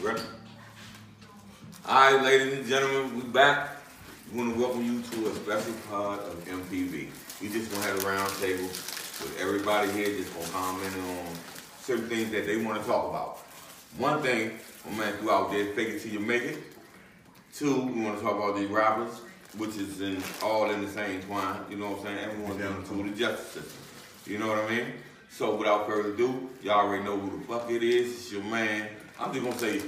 Ready? All right, ladies and gentlemen, we're back. We want to welcome you to a special part of MPV. We just gonna have a round table with everybody here, just gonna comment on certain things that they want to talk about. One thing, my man threw out there, fake it till you make it. Two, we want to talk about these rappers, which is in all in the same twine. You know what I'm saying? Everyone's down to the justice system. You know what I mean? So without further ado, y'all already know who the fuck it is. It's your man. I'm just gonna say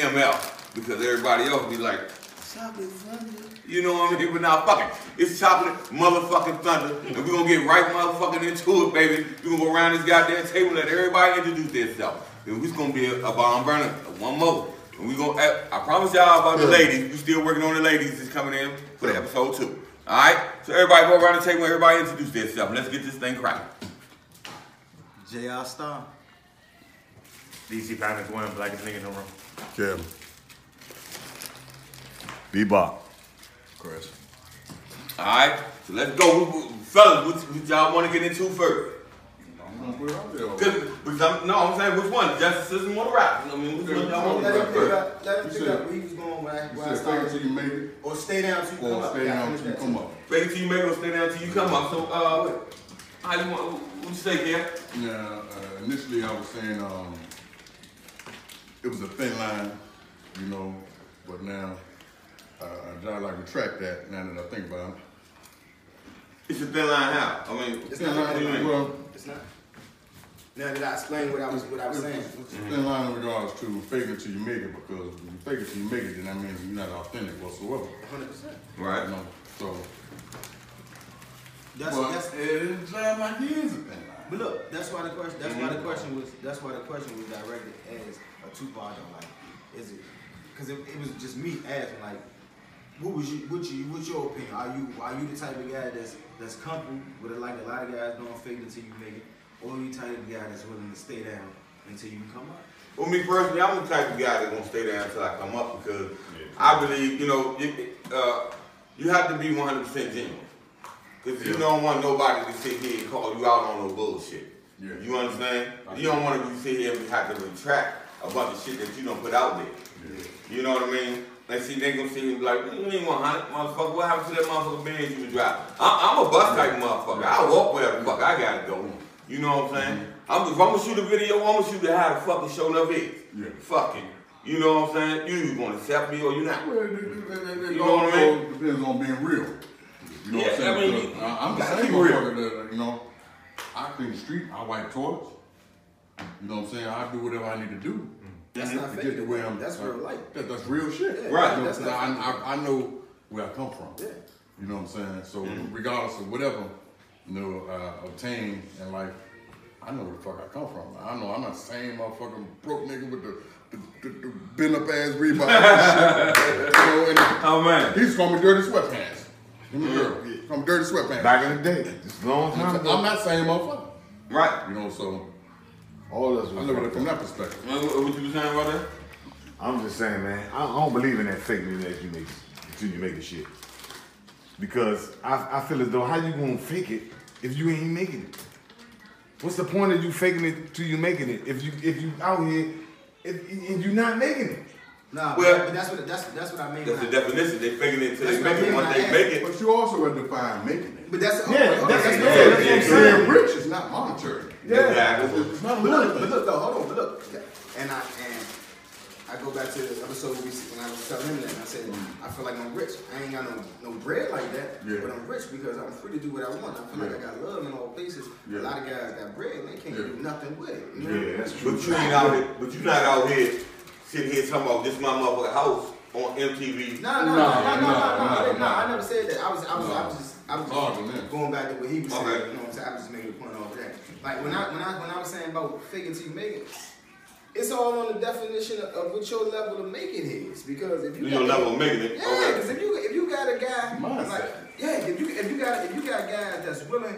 ML because everybody else be like, chocolate thunder. You know what I mean? But now fuck it. It's chocolate motherfucking thunder. And we're gonna get right motherfucking into it, baby. We're gonna go around this goddamn table and let everybody introduce themselves. And we's gonna be a, a bomb burner, one more. And we gonna I promise y'all about the ladies. We still working on the ladies that's coming in for the episode two. Alright? So everybody go around the table and everybody introduce themselves. Let's get this thing cracking. JR Star. DC Panic one, blackest nigga in the room. Kevin. Bebop. Chris. Alright? So let's go. Who- who- Fellas, what, what y'all wanna get into first? I'm gonna put it out there. Cause, because I'm, no, I'm saying which one? Justice system or the rap? I mean, which one y'all want Let to him rap pick first? up, let him You pick up where he was going when I, You when I said fake it you make it, Or stay down till you come or up. stay Yeah, down finish till you that come too. up. Fake it till you make it or stay down till you come up. So, uh, how you want, what you say, Ken? Now, uh, initially I was saying, um, it was a thin line, you know, but now, uh, I try to like retract that now that I think about it. It's a thin line how? I mean, It's Thin not what do line, well, It's not. Now that I explained what I was, what I was it's- saying. It's a thin line in regards to fake it till you make it, because when you fake it till you make it, then that means you're not authentic whatsoever. hundred percent. Right. You know, so, That's, but that's, it sounds like it is a thin line. but look, that's why the question, that's why Mm-hmm. the question was, that's why the question was directed as a two-part on like, is it, cause it, it was just me asking like, what was you, what you, what's your opinion? Are you, are you the type of guy that's, that's comfortable with it like a lot of guys don't fake it until you make it? Or are you the type of guy that's willing to stay down until you come up? Well, me personally, I'm the type of guy that's gonna stay there until I come up because I believe, you know, you, uh, you have to be 100% genuine. Because you don't want nobody to sit here and call you out on no bullshit. Yeah. You understand? I You don't want to be sit here and have to retract a bunch of shit that you don't put out there. You know what I mean? They see they gonna see me like, you ain't 100, motherfucker. What happened to that motherfucker Benz you was driving? I, I'm a bus type motherfucker. I walk wherever the fuck I gotta go. You know what I'm saying? Mm-hmm. I'm, if I'm gonna shoot a video, I'm gonna shoot it how the fucking show enough is. Yeah. Fucking. You know what I'm saying? You either gonna accept me or you not. Well, it, it, it, it You know what I also depends on being real. You know what I'm saying? I mean, Because you- I, I'm the same real. motherfucker that, you know, I clean the street, I wipe toilets. You know what I'm saying? I do whatever I need to do. That's Mhm. not to fake. get to where I'm. That's uh, real life. That, that's real shit. Yeah, Right. You know, that's 'cause I. I, I know where I come from. Yeah. You know what I'm saying? So Mm-hmm. regardless of whatever, you know, uh, obtain in life, I know where the fuck I come from. I know I'm not the same motherfucking broke nigga with the the, the, the bent up ass Reebok. and you know, and Oh man. he used to call me dirty sweatpants. Him and girl. He dirty sweatpants. Back in the day, just long time I'm ago. not the same motherfucker. Right. You know, so All of us I was look at it from that perspective. What, what what you was saying about that? I'm just saying, man. I, I don't believe in that fake news that you make until you make the shit. Because I, I feel as though how you gonna fake it if you ain't making it? What's the point of you faking it till you making it? If you if you out here if, if you not making it? Nah, Well- but, but that's what that's that's what I mean. That's the I- definition. They faking it till they That's make what I it. mean Once when they make it, But you also would define making it. But that's Yeah, that's- okay, yeah, okay. that's what I'm Being saying. rich is not monetary. exactly. It's not a But look, but look though, hold on, but look, and I and I go back to the episode we when I was telling him that and I said I feel like I'm rich. I ain't got no no bread like that, Yeah. but I'm rich because I'm free to do what I want. I feel like I got love in all places. Yeah. A lot of guys got bread and they can't Yeah. do nothing with it. You know? Yeah, that's true. But you ain't out here. But you not out here sitting here talking about this my motherfucking house on MTV. No, no, no, no, no, no, no, I didn't- no, I never said that. I was, I was, I was just, I was Hard on just going back to what he was saying. You know what I'm saying? I was just making a point off of that. Like when I, when I, when I was saying about faking till you make it, it's all on the definition of, of what your level of making is. Because if you You know, got- level of making it. yeah, Okay. because if you if you got a guy like yeah, if you if you got if you got guys that's willing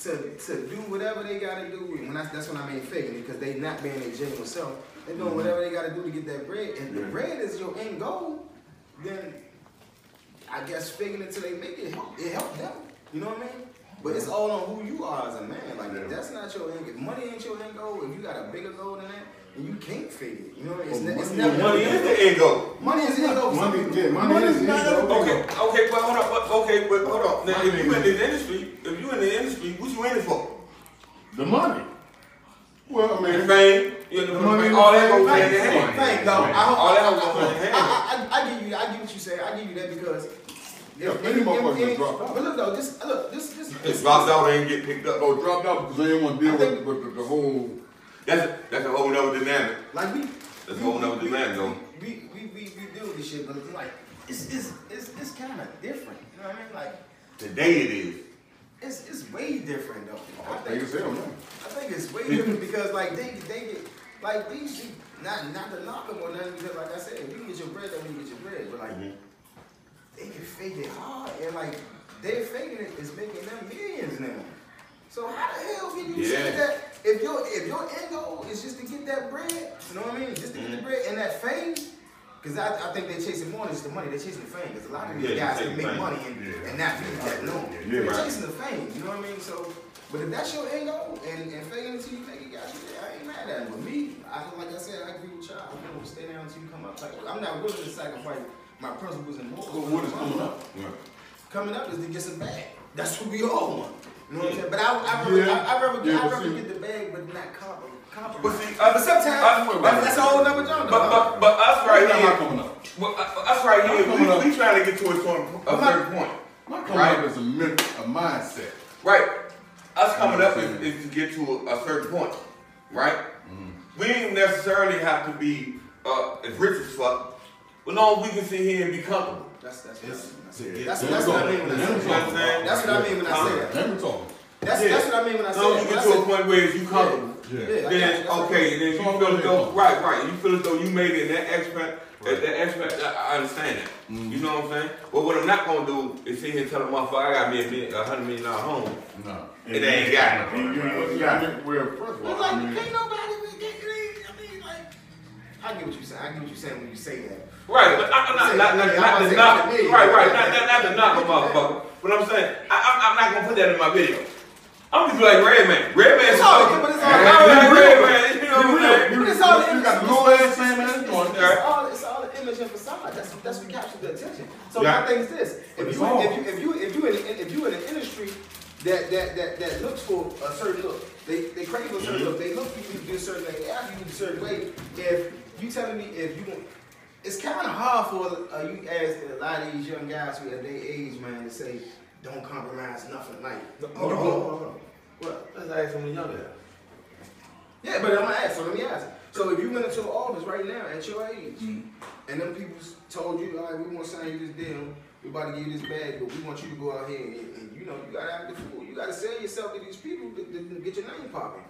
to to do whatever they gotta do, and when I, that's when I mean faking because they not being their genuine self, they doing whatever they gotta do to get that bread. If the bread is your end goal, then I guess faking it till they make it help it help them. You know what I mean? But it's all on who you are as a man. Like if Yeah. that's not your end, if money ain't your end goal, if you got a bigger goal than that, and you can't fake it. You know, what? it's, Well, ne- it's money- never Money is the end goal. Money is in those. Money, yeah, money is not ego. Okay, okay, but hold on, but, okay, but hold on. Now, if you in this industry, if you in the industry, what you in it for? The money. Well, I The mean, fame, you know, The money, all that the goes fame, hand in hand. Thank God. I, All that goes hand in hand. I, I, I give you, I get what you say. I give you that because. Yeah, plenty motherfuckers that dropped out. But look though, this look, this, this, If this dropped out, they ain't get picked up. Oh, dropped out because they didn't want to deal I with, with the, the whole. That's a, that's a whole nother dynamic. like we. That's a whole nother dynamic, though. We, we, we, we deal with this shit, but it's like, it's, it's, it's, it's kind of different. You know what I mean? Like, Today it is. It's, it's way different though. I think it's man. I think it's way different because like they they get like these not not to knock them or nothing because like I said, if you can get your bread, then you get your bread. But like they can fake it hard and like they're faking it is making them millions now. So how the hell can you say that if your if your end goal is just to get that bread, you know what I mean? Just to get the bread and that fame. Cause I, I think they're chasing more than just the money. They're chasing the fame. Cause a lot of these Yeah, guys can make chasing money fame. and, and not be that known. Yeah, they're right. chasing the fame. You know what I mean? So, but if that's your end goal and, and faking until you make it, got you there, I ain't mad at it. But me, I like I said, I agree with y'all. I'm gonna stay down until you come up. Like I'm not willing to sacrifice my principles and morals. Well, what is coming up? Coming up is to get some bag. That's what we all want. You know what I'm saying? But I, I, rather, Yeah. I, I rather, Yeah, I rather get the bag, but not compromise. Compromise. But see, us- but sometimes us- that's, that's a whole nother genre. But, but, but us right Not here, coming up. well, uh, us right here, coming up. we, we trying to get to a certain, a certain point. My coming Right. up is a, men- a mindset. Right. Us coming up is, is to get to a, a certain point. Right? We ain't necessarily have to be uh, as rich as fuck, but long as we can sit here and be comfortable. That's that's It's- that's, that's, that's what I mean when I say we You know what that. That's what I mean when I say that. Let me talk. That's, Yeah. that's what I mean when I say that. as you get to a point where you comfortable. Yeah, I then got. That's okay, then you I'm feel as though right, right. You feel as though you made it in that aspect, that, that aspect. I, I understand that. You mm-hmm. know what I'm saying? But what I'm not gonna do is sit here and tell a motherfucker I got me a, million, a hundred million dollar home. No. It ain't got it. You, you, you, Yeah, yeah. I we're first of all, It's like, I mean, can't nobody be getting it. I mean, like, I get what you saying. I get what you saying when you say that. Right, but I, I'm not, not, not, not to knock, right, right, not, not, not to knock a motherfucker. But I'm saying, I, I'm, I'm not gonna put that in my video. I'm just like Redman. Redman It's is all- fucking. but it's all- like Redman, you know what I'm saying? But it's all you image. got blue ass man. It's all, it's all the image and facade. That's that's what captures the attention. So Yeah. my thing is this: if you if you if you if you in if you in an industry that that that that looks for a certain look, they they crave a certain look. They look for you to do a certain way. They ask you to do a certain way. If you telling me if you don't. It's kind of hard for uh, you as a lot of these young guys who at their age, man, to say, "Don't compromise nothing." Like, Hold on, hold on, hold on. What? Let's ask the younger. Yeah, but I'm gonna ask. So let me ask. So if you went into an office right now at your age, mm-hmm. and them people told you, all right, we want to sign you this deal, we about to give you this bag, but we want you to go out here and, and you know, you gotta act the fool. You gotta sell yourself to these people to, to, to get your name popping.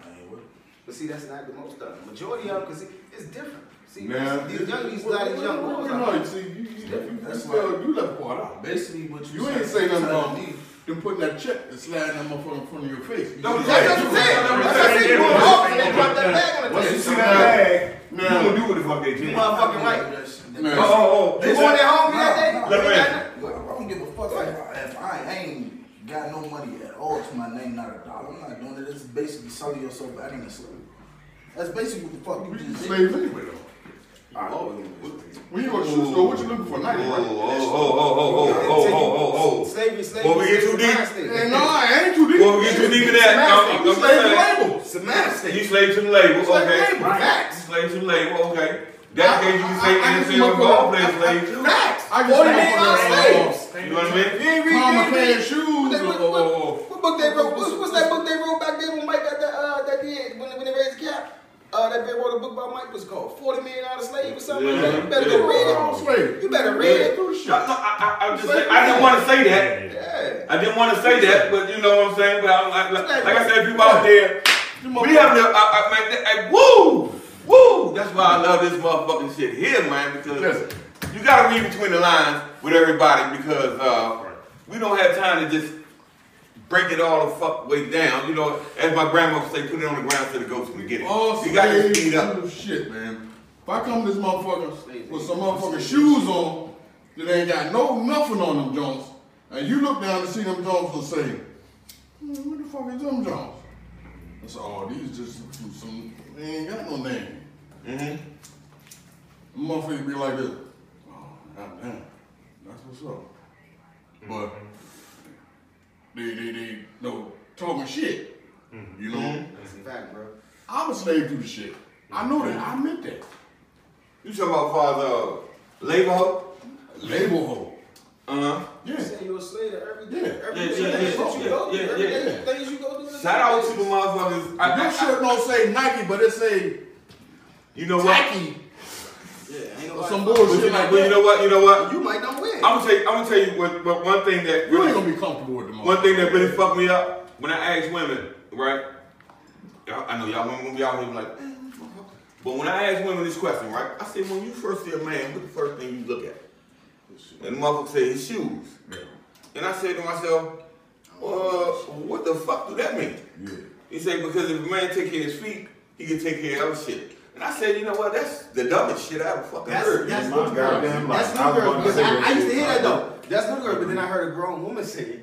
But see, that's not the most of them. Majority of them, cause it, it's different. See, Now, these young, these, a these young boys. No, out you here- see, you, you, you, That's you, why- left- you left part out. Basically, what you You ain't say nothing telling wrong. me. Them putting that check and sliding that motherfucker in front of your face. No, That's what I'm saying. That's what I'm saying. You going off and they drop that bag on the Once you see that bag, You gonna do what the fuck they You did? motherfucking right. Man. Oh, oh, oh. You going there home that day? Let You me- Look, I don't give a fuck if I, ain't got no money at all to my name, not a dollar. I'm not doing it. It's basically selling yourself back in a slave. That's basically what the fuck you just did. slaves anyway though. When you go to the shoe store, what you looking for? oh, Nike, oh, right? oh, oh, oh, oh, oh, oh, oh, Slavery, slavery. Before we get too deep. Hey, no, I ain't too deep. Well, we get too deep in that. No, I'm You slave to saying. labels. Semantics. You slave to the label, okay. label. Facts. Slave to the label, okay. That case you can say NFL my ball point. slave too. Facts. I just 40 say million dollar motherfucker, slaves. You know what I mean? You ain't read, Palmer you ain't paying read. shoes. What, what, what, what book they wrote? What's, what's that book they wrote back then when Mike got that, uh, that did, when, when they raised the cap? Uh, that they wrote a book about Mike, what's it called? 40 million dollar slave or something like that. You better go read it. Oh, slave. You better read it. Do the shit. No, no, I, I, I just say, I didn't want to say that. Yeah. I didn't want to say that, but you know what I'm saying. But I'm, like, like, like I said, people out there, we have to. I, I, man, that- I, woo, woo. That's why I love this motherfucking shit here, man. Because Listen. you got to read between the lines with everybody because uh, we don't have time to just break it all the fuck way down. You know, as my grandma would say, put it on the ground so the ghost can get it. All you got to slaves speed up. do shit, man. If I come to this motherfucker with some motherfucking shoes on that ain't got no nothing on them Jones, and you look down and see them Jones and say, hmm, what the fuck is them Jones? I say, oh, these just some, some they ain't got no name. Mm-hmm. Motherfucker be like this. Oh, goddamn. That's what's up. But they, they, they, no, talking shit. Mm-hmm. You know? Mm-hmm. That's a fact, bro. I'm a slave to the shit. I know that. I meant that. You talking about father uh, labor hoe? Label hoe. Uh-huh. You Yeah. say you're a slave to everything. Yeah. Everything Yeah, yeah, that yeah, you yeah, go yeah, through, yeah, everything- yeah. things you go through. Shout out to the motherfuckers. I, Your I, shirt don't say Nike, but it say you know what? Or some bullshit you, know, like but you know what? You know what? You might not win. I'm gonna tell you. I'm gonna tell you what, what one thing that You ain't really, gonna be comfortable with the motherfucker. one thing that really fucked me up when I asked women, right? I know y'all gonna be out here like, "Eh, but when I ask women this question, right? I say, when you first see a man, what the first thing you look at? And the motherfucker say his shoes. Yeah. And I said to myself, well, what the fuck do that mean? Yeah. He said, because if a man take care of his feet, he can take care of other shit. And I said, you know what? That's the dumbest shit I ever fucking That's heard. that's My little girl. goddamn life. That's I little girl. about to Because I, I used to hear that though. That's little girl. But then I heard a grown woman say,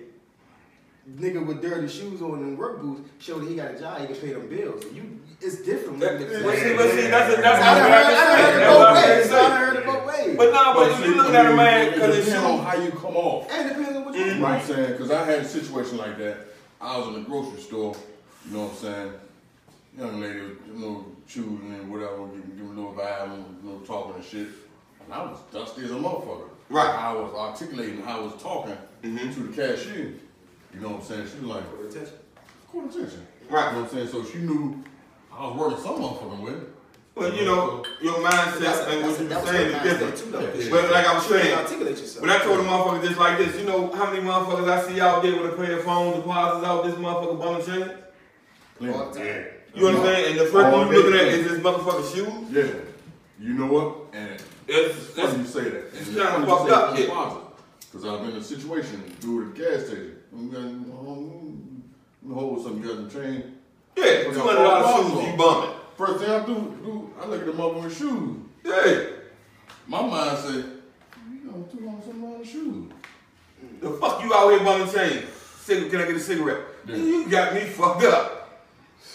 "Nigga with dirty shoes on and work boots showed that he got a job. He can pay them bills." You, it's different. That- when But niggas- see, but see, that's a, that's I heard, I heard it both ways. I heard it both ways. But nah, but if you look at a man because it depends on how you come off. and it depends on what you You do. know what I'm saying? Because I had a situation like that. I was in the grocery store, you know what I'm saying? Young lady, you know, choosing and whatever, giving, giving a little vibe and you talking and shit. And I was dusty as a motherfucker. Right. I was articulating, I was talking Mhm. to the cashier. You know what I'm saying? She was like, Attention. call attention. Right. You know what I'm saying? So she knew I was working some motherfucking with. well, you know, your mindset That's and what you're saying is different. too, though, 'cause Yeah. But like I was saying, articulate yourself. when I told a motherfucker just like this, you know how many motherfuckers I see out there with a pair of Foamposites out this motherfucker bum and chain? All the time. You understand? And the first All thing you looking at is this motherfucking shoes. Yeah. You know what? And It's, It's funny you say that. it's kinda funny fucked up, it's yeah. Cause I'm in a situation, dude at the gas station. I'm gonna, I'm gonna hold something, you got the chain. yeah, two hundred dollars shoes you bumming. First thing I do, do I look at the motherfucker's shoes. Hey, My mind said, you know, two hundred something dollars shoes. the fuck you out here bumming chain? Cig- Can I get a cigarette? Yeah. You got me fucked up.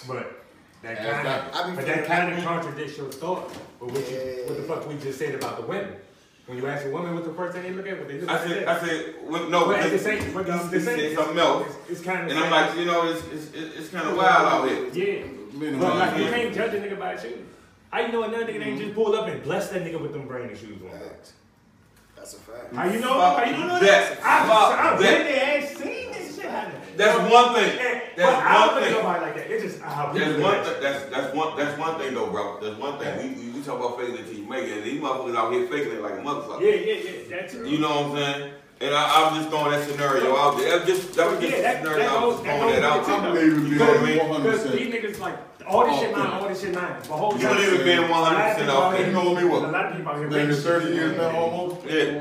But that Ask kind that. I be of, but that kind of contradicts your thought. But what you, what the fuck we just said about the women? When you ask a woman what the first thing they look at, what they look I at. said, I said, well, no, But at the because same, but he the, the same, said something else. It's, it's kind of. And I'm like, you know, it's it's, it's, it's kind of wild out here. yeah. But like, you can't judge a nigga by his shoes. How you know another nigga ain't just pulled up and blessed that nigga with them branded shoes on? Facts. That's a fact. How you know? Fuck How you know that. that? I, Fuck I've been there and seen this shit happen. That's one thing. Eh, that's but I don't one think thing. nobody like that. It's just how That's do one. Th- that's that's one. That's one thing though, bro. That's one thing. We, we, we talk about faking it till you make it. These motherfuckers out here faking it like a motherfucker. Yeah, yeah, yeah. That's true. You know what I'm saying? And I, I'm just throwing that scenario out there. That's just that was just Yeah, that- scenario. that I was goes- just that throwing that goes out there. I believe in You know what I mean? one hundred Because these niggas like all this Oh, shit mine, all this shit mine. The whole You time. believe in being 100% of people out off. here- You know me what? A lot of people out here. Been thirty years now almost. Yeah,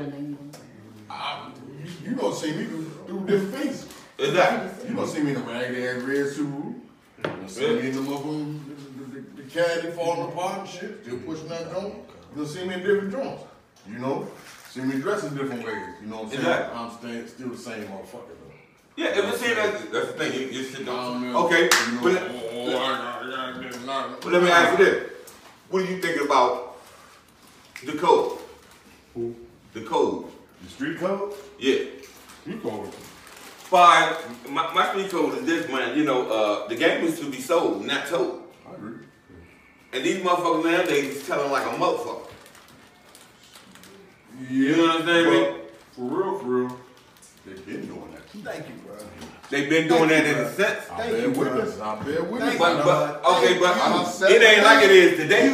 I, you, you gonna see me do, do different things. Exactly. You gonna see me in a ragged ass red suit. You gonna see me in the motherfucking the, the, the, the caddy falling apart and shit, still pushing that joint. You gonna see me in different joints. You know, see me dressing different ways. You know what I'm saying? Exactly. I'm staying still the same motherfucker though. Yeah, if you see that, that's the thing. You, you shit don't. don't know. Okay, but, let, I got- I got this, not- but let me ask you this: What do you think about the code? Who? The code. The street code? Yeah. You code. Five. My, my street code is this, man. You know, uh, the game is to be sold, not told. I agree. And these motherfuckers nowadays is telling like a motherfucker. Yeah, You know what I'm saying, but For real, for real, they've been doing that. Thank you, bro. They've been doing that you, in a sense. I Thank bear you, bro. witness. I bear witness. Thank But, but okay, but Thank it ain't like it is today.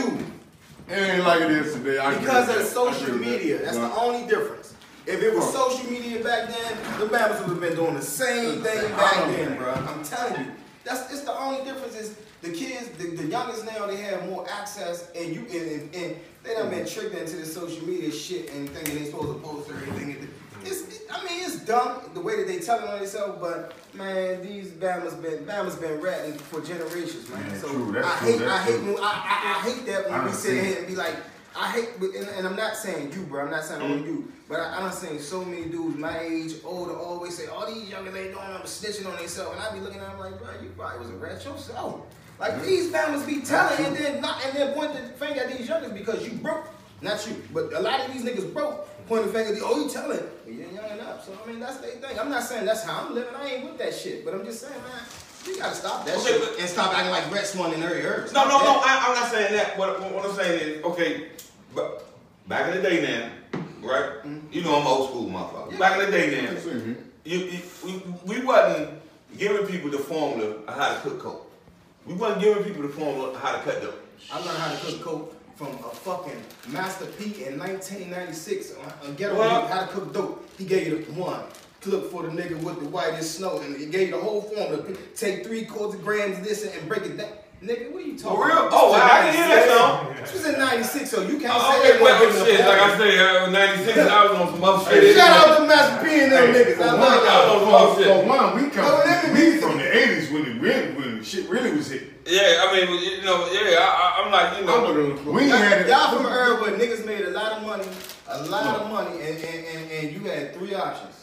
It ain't like it is today. I Because of social agree that. media. That's the only difference. If it was social media back then, the Bama's would have been doing the same thing back then, bro. I'm telling you. That's it's the only difference is the kids, the, the youngest now, they have more access, and you and, and, and they done been tricked into the social media shit and thinking they supposed to post everything. It's, I mean, it's dumb the way that they telling on themselves, but man, these Bama's been Bama's been ratting for generations, man. Man, so true, that's I true, hate, that's I hate, true. when, I, I, I hate that I when we sit here and be like, I hate, but- and, and I'm not saying you, bro. I'm not saying only mm. you, but I, I done seen so many dudes my age, older, always say, all these youngers ain't doing, I'm snitching on themselves, and I be looking at them like, bro, you probably was a rat yourself. Like mm. these families be telling and then not and then point the finger at these youngers because you broke. Not you, but a lot of these niggas broke. Point the finger at oh, you telling. Well, you ain't young enough. So, I mean, that's their thing. I'm not saying that's how I'm living. I ain't with that shit. But I'm just saying, man, you gotta stop that Okay, shit. but- and stop acting like Red Swan and Harry Herbs. No, no, no. I, I'm not saying that. What, what, what I'm saying is, okay, but back in the day now, right? You know I'm old school, motherfucker. Back in the day now, Mhm. you, you, we, we wasn't giving people the formula of how to cook coke. We wasn't giving people the formula of how to cut dope. I learned how to cook coke from a fucking Master P in 1996 on, on Ghetto Well- How to cook dope. He gave you the one. Look for the nigga with the whitest snow, and he gave you the whole formula. Take three quarters of grams of this and break it down. Nigga, what are you talking For real? about? Oh, This was I can hear that song. This was in 96, so you can't Oh, say okay, that well, wasn't shit, like I said, uh, 96, I was on some other shit. Shout out to Master P and them niggas. I love one, y'all. Oh, for- shit. for one, we Oh, come let we from the '80s when it really, when shit really was hit. Yeah, I mean, you know, yeah, I, I, I'm like, you know, We ain't had it. Y'all from an era where niggas made a lot of money, a lot of money, and, and, and, and you had three options.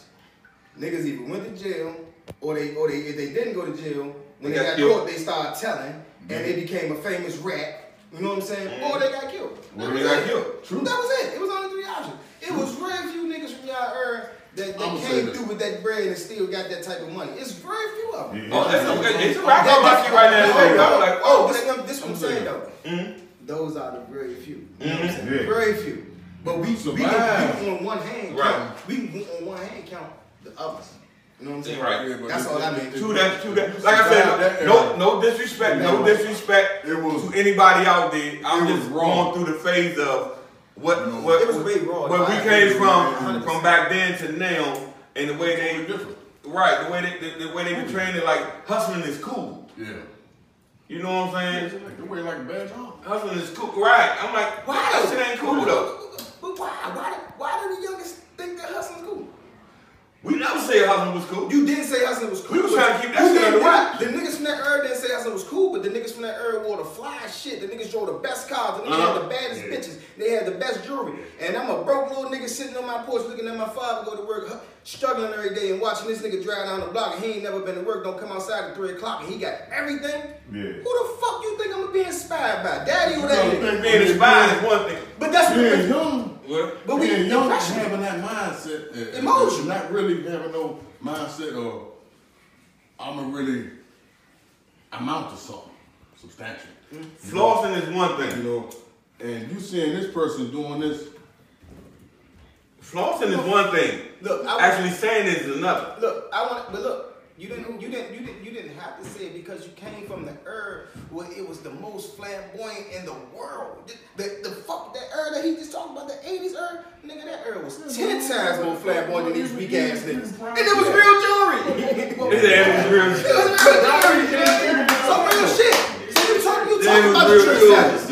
Niggas either went to jail, or they, or they, if they didn't go to jail, when They they, got got caught, they started telling, and they became a famous rat. You know what I'm saying? Or they got killed. That Or was they got it. killed. True. That was it. It was only three options. It was very few niggas from y'all era that, that came this. through with that bread and still got that type of money. It's very few of them. oh, that's okay. It's a rap That- about you right now. Oh, no, Like, no. I'm like, oh, oh, this one, this one I'm I'm saying saying. though. Mm-hmm. Those are the very few. You know what I'm mm-hmm. saying? Yeah. Very few. But we, we, can, we can on one hand Right. count. We can on one hand count the others. You know what I'm saying? Right. Yeah, That's all I it- mean. True that, true that. Like I said, no, no disrespect, no disrespect It was- to anybody out there. I'm was just wrong. going through the phase of what, No. what, It was way wrong. where we I came agree. from, 100%. from back then to now, and the way they, different. right, the way they, the, the way they be training, like hustling is cool. Yeah. You know what I'm saying? They wear like a bad job. Hustling is cool, right? I'm like, why that shit ain't cool though? But why? Why? Why do the youngest think that hustling's cool? We never say hustling was cool. You didn't say hustling was cool. We was trying to keep that shit under wraps. The niggas from that era didn't say hustling was cool, but the niggas from that era wore the fly shit. The niggas drove the best cars. The niggas Uh-huh. had the baddest bitches. They had the best jewelry. And I'm a broke little nigga sitting on my porch looking at my father go to work, struggling every day and watching this nigga drive down the block and he ain't never been to work, don't come outside at 3 o'clock and he got everything. Yeah. Who the fuck you think I'm gonna be inspired by? Daddy or that You nigga? think- Being inspired is one thing. But that's Being young, What? But we being young, impressionable. having that mindset, and- and Emotion. not really having no mindset of I'ma really amount to something substantial. Flossing is one thing. You know, and you seeing this person doing this, Flossing is one thing. Look, I- Actually saying it is another. Look, I want, but look, you didn't, you didn't, you didn't, you didn't have to say it because you came from the era where it was the most flamboyant in the world. The, the, the fuck that era that he just talked about, the '80s era, nigga, that era was ten times more flamboyant than these weak ass niggas, and it was real jewelry. It's the end of the real It was real jewelry? So real shit. So you talk, you Yeah, talk it was about the real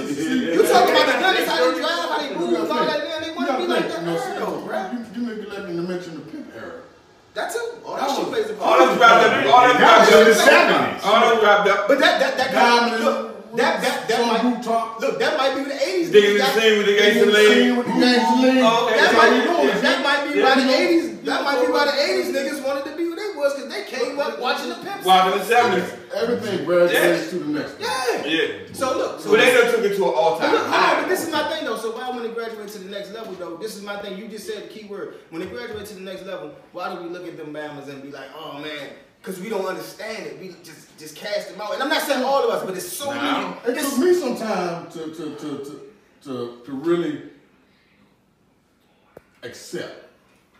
That too. All that shit plays a All that's wrapped up. All that's That was wrapped in the up. seventies. All that's wrapped up. But that that that Diamond, look, that that that some might boot look that might be the eighties. Digging the scene with the gangster lady. with the gangster lean. Oh, okay. That That's might, how we doing that might be Yeah. why the eighties. That might be why the eighties niggas wanted to be who they was because they came up watching the pimps. While in the seventies. Everything graduates Yeah. to the next. one. Yeah. Yeah. So look. So But they done took it to an all time look, hold high. but this is my thing though. So why when they graduate to the next level though, this is my thing. You just said the key word. When they graduate to the next level, why do we look at them Bama's and be like, oh man, because we don't understand it. We just just cast them out. And I'm not saying all of us, but it's so Nah. many. It It's, took me some time to to to to to, to really accept.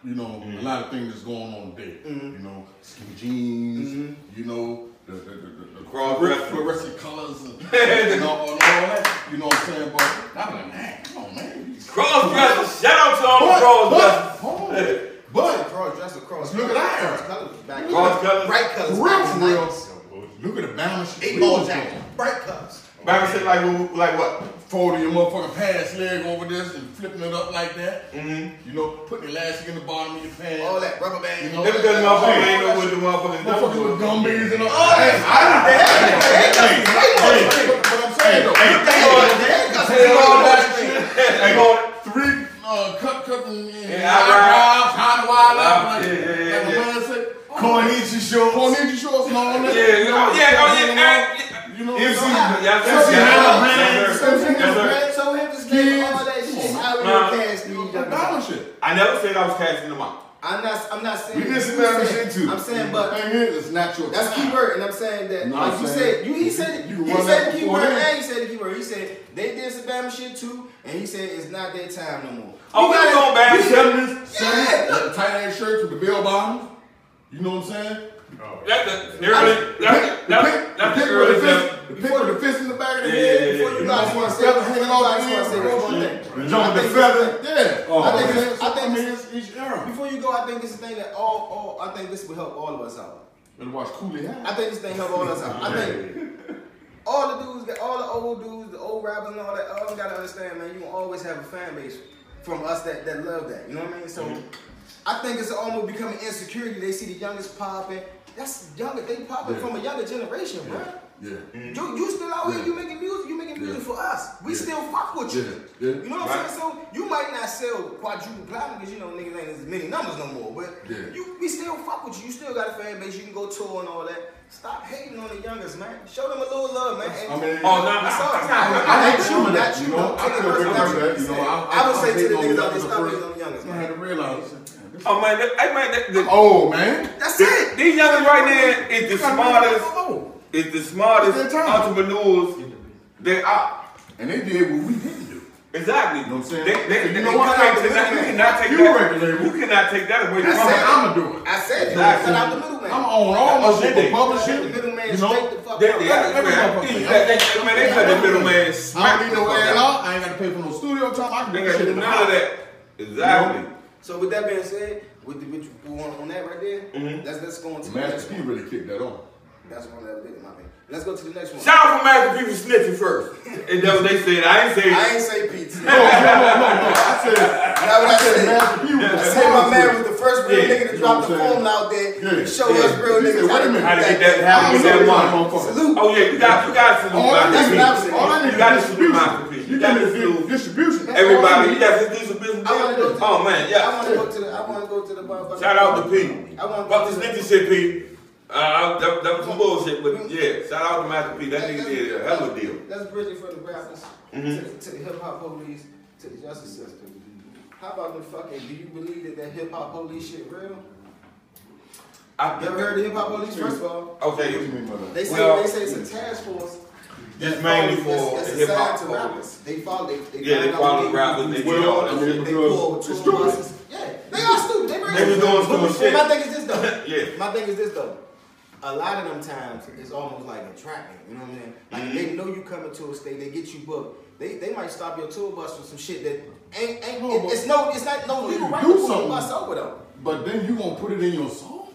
You know, a mm-hmm. lot of things that's going on today. Mm-hmm. You know, skinny jeans. Mm-hmm. You know, the the the, the, the Cross-dressing. fluorescent colors and, and, all, and all that. You know what I'm saying? But I'm like, man, come on, man. Cross dressers. Shout out to all the cross but, dressers. But cross dress across. Look at that. Cross colors back. Colors. Bright colors. real, back for in the real. Look at the balance. Eight ball jacket. Bright colors. Bama said like like what? folding your motherfucking pants leg over this and flipping it up like that. Mm-hmm. You know, putting elastic in the bottom of your pants. All that rubber band. You know, Maybe because motherfucker ain't know what the motherfuckers Motherfuckers with gummies and all. Oh, Hey, that's- Hey, hey, hey, but I'm saying though, Hey, all that shit. Hey, go. three uh, cut, cut, and, and eyebrows, high and wide Yeah, like, yeah, yeah, like yeah. the man said. Corniche shorts. Corniche shorts and all that. Yeah, yeah, oh, yeah, you know, MC, y'all so we have to all that shit. Cast? I never said I was casting them out. I'm not. I'm not saying. We did some Madonna shit too. I'm saying, but it's not your. That's key word, and I'm saying that. Like you said, you he said you he said the and he said the key. He said they did some Madonna shit too, and he said it's not their time no more. Oh, we, we going back. Seventies, seventies, tight ass shirts with the bell bottoms. You know what I'm saying? Oh, that's the early. That's the that's pick, the pick the with early. the fist, pick with the fist in the back of the head. Before you You guys know, want to with say, feather hanging before off you the guys want to end, say one thing. Jump I the feather. Yeah. Oh, I think it's- I think I it's- it's each era. Before you go, I think this is the thing that all, all I think this will help all of us out. Better watch Cooley I think this thing help all of us out. I think all the dudes, all the old dudes, the old rappers and all that, all them gotta understand, man, you gonna always have a fan base from us that, that love that. You know what I mean? So mm-hmm. I think it's almost becoming insecurity. They see the youngest popping. That's younger, they probably Yeah. from a younger generation, bro. Yeah. You, you still out here, Yeah. you making music, you making music Yeah. for us. We Yeah. still fuck with you. Yeah. Yeah. You know what Right. I'm saying? So you might not sell quadruple platinum because you know niggas ain't as many numbers no more. But Yeah. you we still fuck with you. You still got a fan base. You can go tour and all that. Stop hating on the youngest man. Show them a little love, man. I mean, Oh, no, That's no, all. I'm not- I hate some of Not that, you know. don't I take it feel personal. very That's that, you what know. I'm I, saying. I would say to the on niggas the out there, youngest stop first. hating on the youngest I had to realize. Man, this- Oh man, that- I man, that, the, Oh man. That's the- it. these youngins right there is the smartest, is the smartest It's their entrepreneurs they are. And they did what we didn't do. Exactly. You know what I'm saying? They, they, You they, know what? can't take that- you cannot take You that. regulate You cannot take that away I from said them. I'ma do it. I said it. Exactly. Cut out the middleman. I'm on all my shit, did they? but public Cut shit. the middleman You know? straight the fuck They, out. they, Yeah, man, they, motherfucker. they, man, they cut the middleman I smack don't need no fuck ad out. out. I ain't gotta pay for no studio time. I can They do got shit to do in the none of that. Exactly. So with that being said, with the with you on, on that right there, Mhm. let's let's go on to the next Master P one. really kicked that on. That's one that did in my opinion. Let's go to the next one. Shout out for Master P for snitching first. And that's what they said. I ain't say I ain't say PT. No, no, no, no, no. I said, Now what I I said said. Master P was I the said my man first. was the first real Yeah, nigga to you drop know the phone out there Yeah, and show yeah. us real He said, niggas how wait a minute. How to get that. that, how that money. Salute. Oh yeah, you got you got to salute All I Master That's need, what I'm saying. all I need You got to is salute. Master P. You got to to do distribution. That's everybody. You got to do some business. I wanna go to Oh man, yeah. I wanna go to the I wanna go to the motherfucker. Shout out to P. I wanna Fuck this to the nigga shit, P. Uh, that, that was some bullshit, but yeah, shout out to Master P. That nigga did a hell of a deal. That's bridging for the rappers, Mhm. to, the- to the hip hop police, to the justice system. How about the fucking? Do you believe that that hip hop police shit real? I've never heard of hip hop police? First of all, Okay, they say Well- they say it's a task force. Just mainly for that's, the that's hip hop. rappers. They follow. They, they Yeah, they find out follow what rappers. They do Well, all I that shit. They pull Because tour stupid. buses. Yeah, they are stupid. They, They was doing stupid But shit. My thing is this though. Yeah. My thing is this though. A lot of them times it's almost like a tracking. You know what I mean? Like Mm-hmm. they know you coming to a state, they get you booked. They, they might stop your tour bus for some shit that ain't ain't. No, it- it's no it's not no legal you right do to pull the something. bus over though. But then you gonna put it in your song?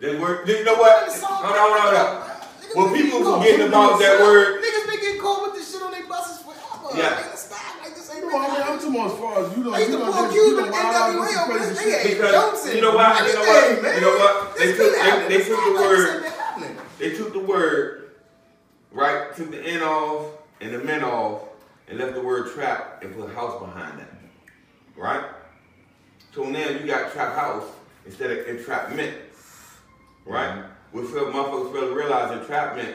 They work. You know what? It's all Hold on, hold on. Niggas Well, people getting caught. forgetting about that word. Niggas been getting caught with this shit on their buses forever. Yeah. Like, stop. Like this ain't No, I mean, I'm real. talking about as far as you know. They used you know, pull just- Cube you know, wild out NWA with over this. shit. Ain't Because Johnson. you know what? You know what? You know what? They took they, they took the word. ain't been happening. They took the word, right? Took the N off and the men off, and left the word trap and put house behind that, right? So now you got trap house instead of entrapment, right? We feel motherfuckers fail to realize entrapment.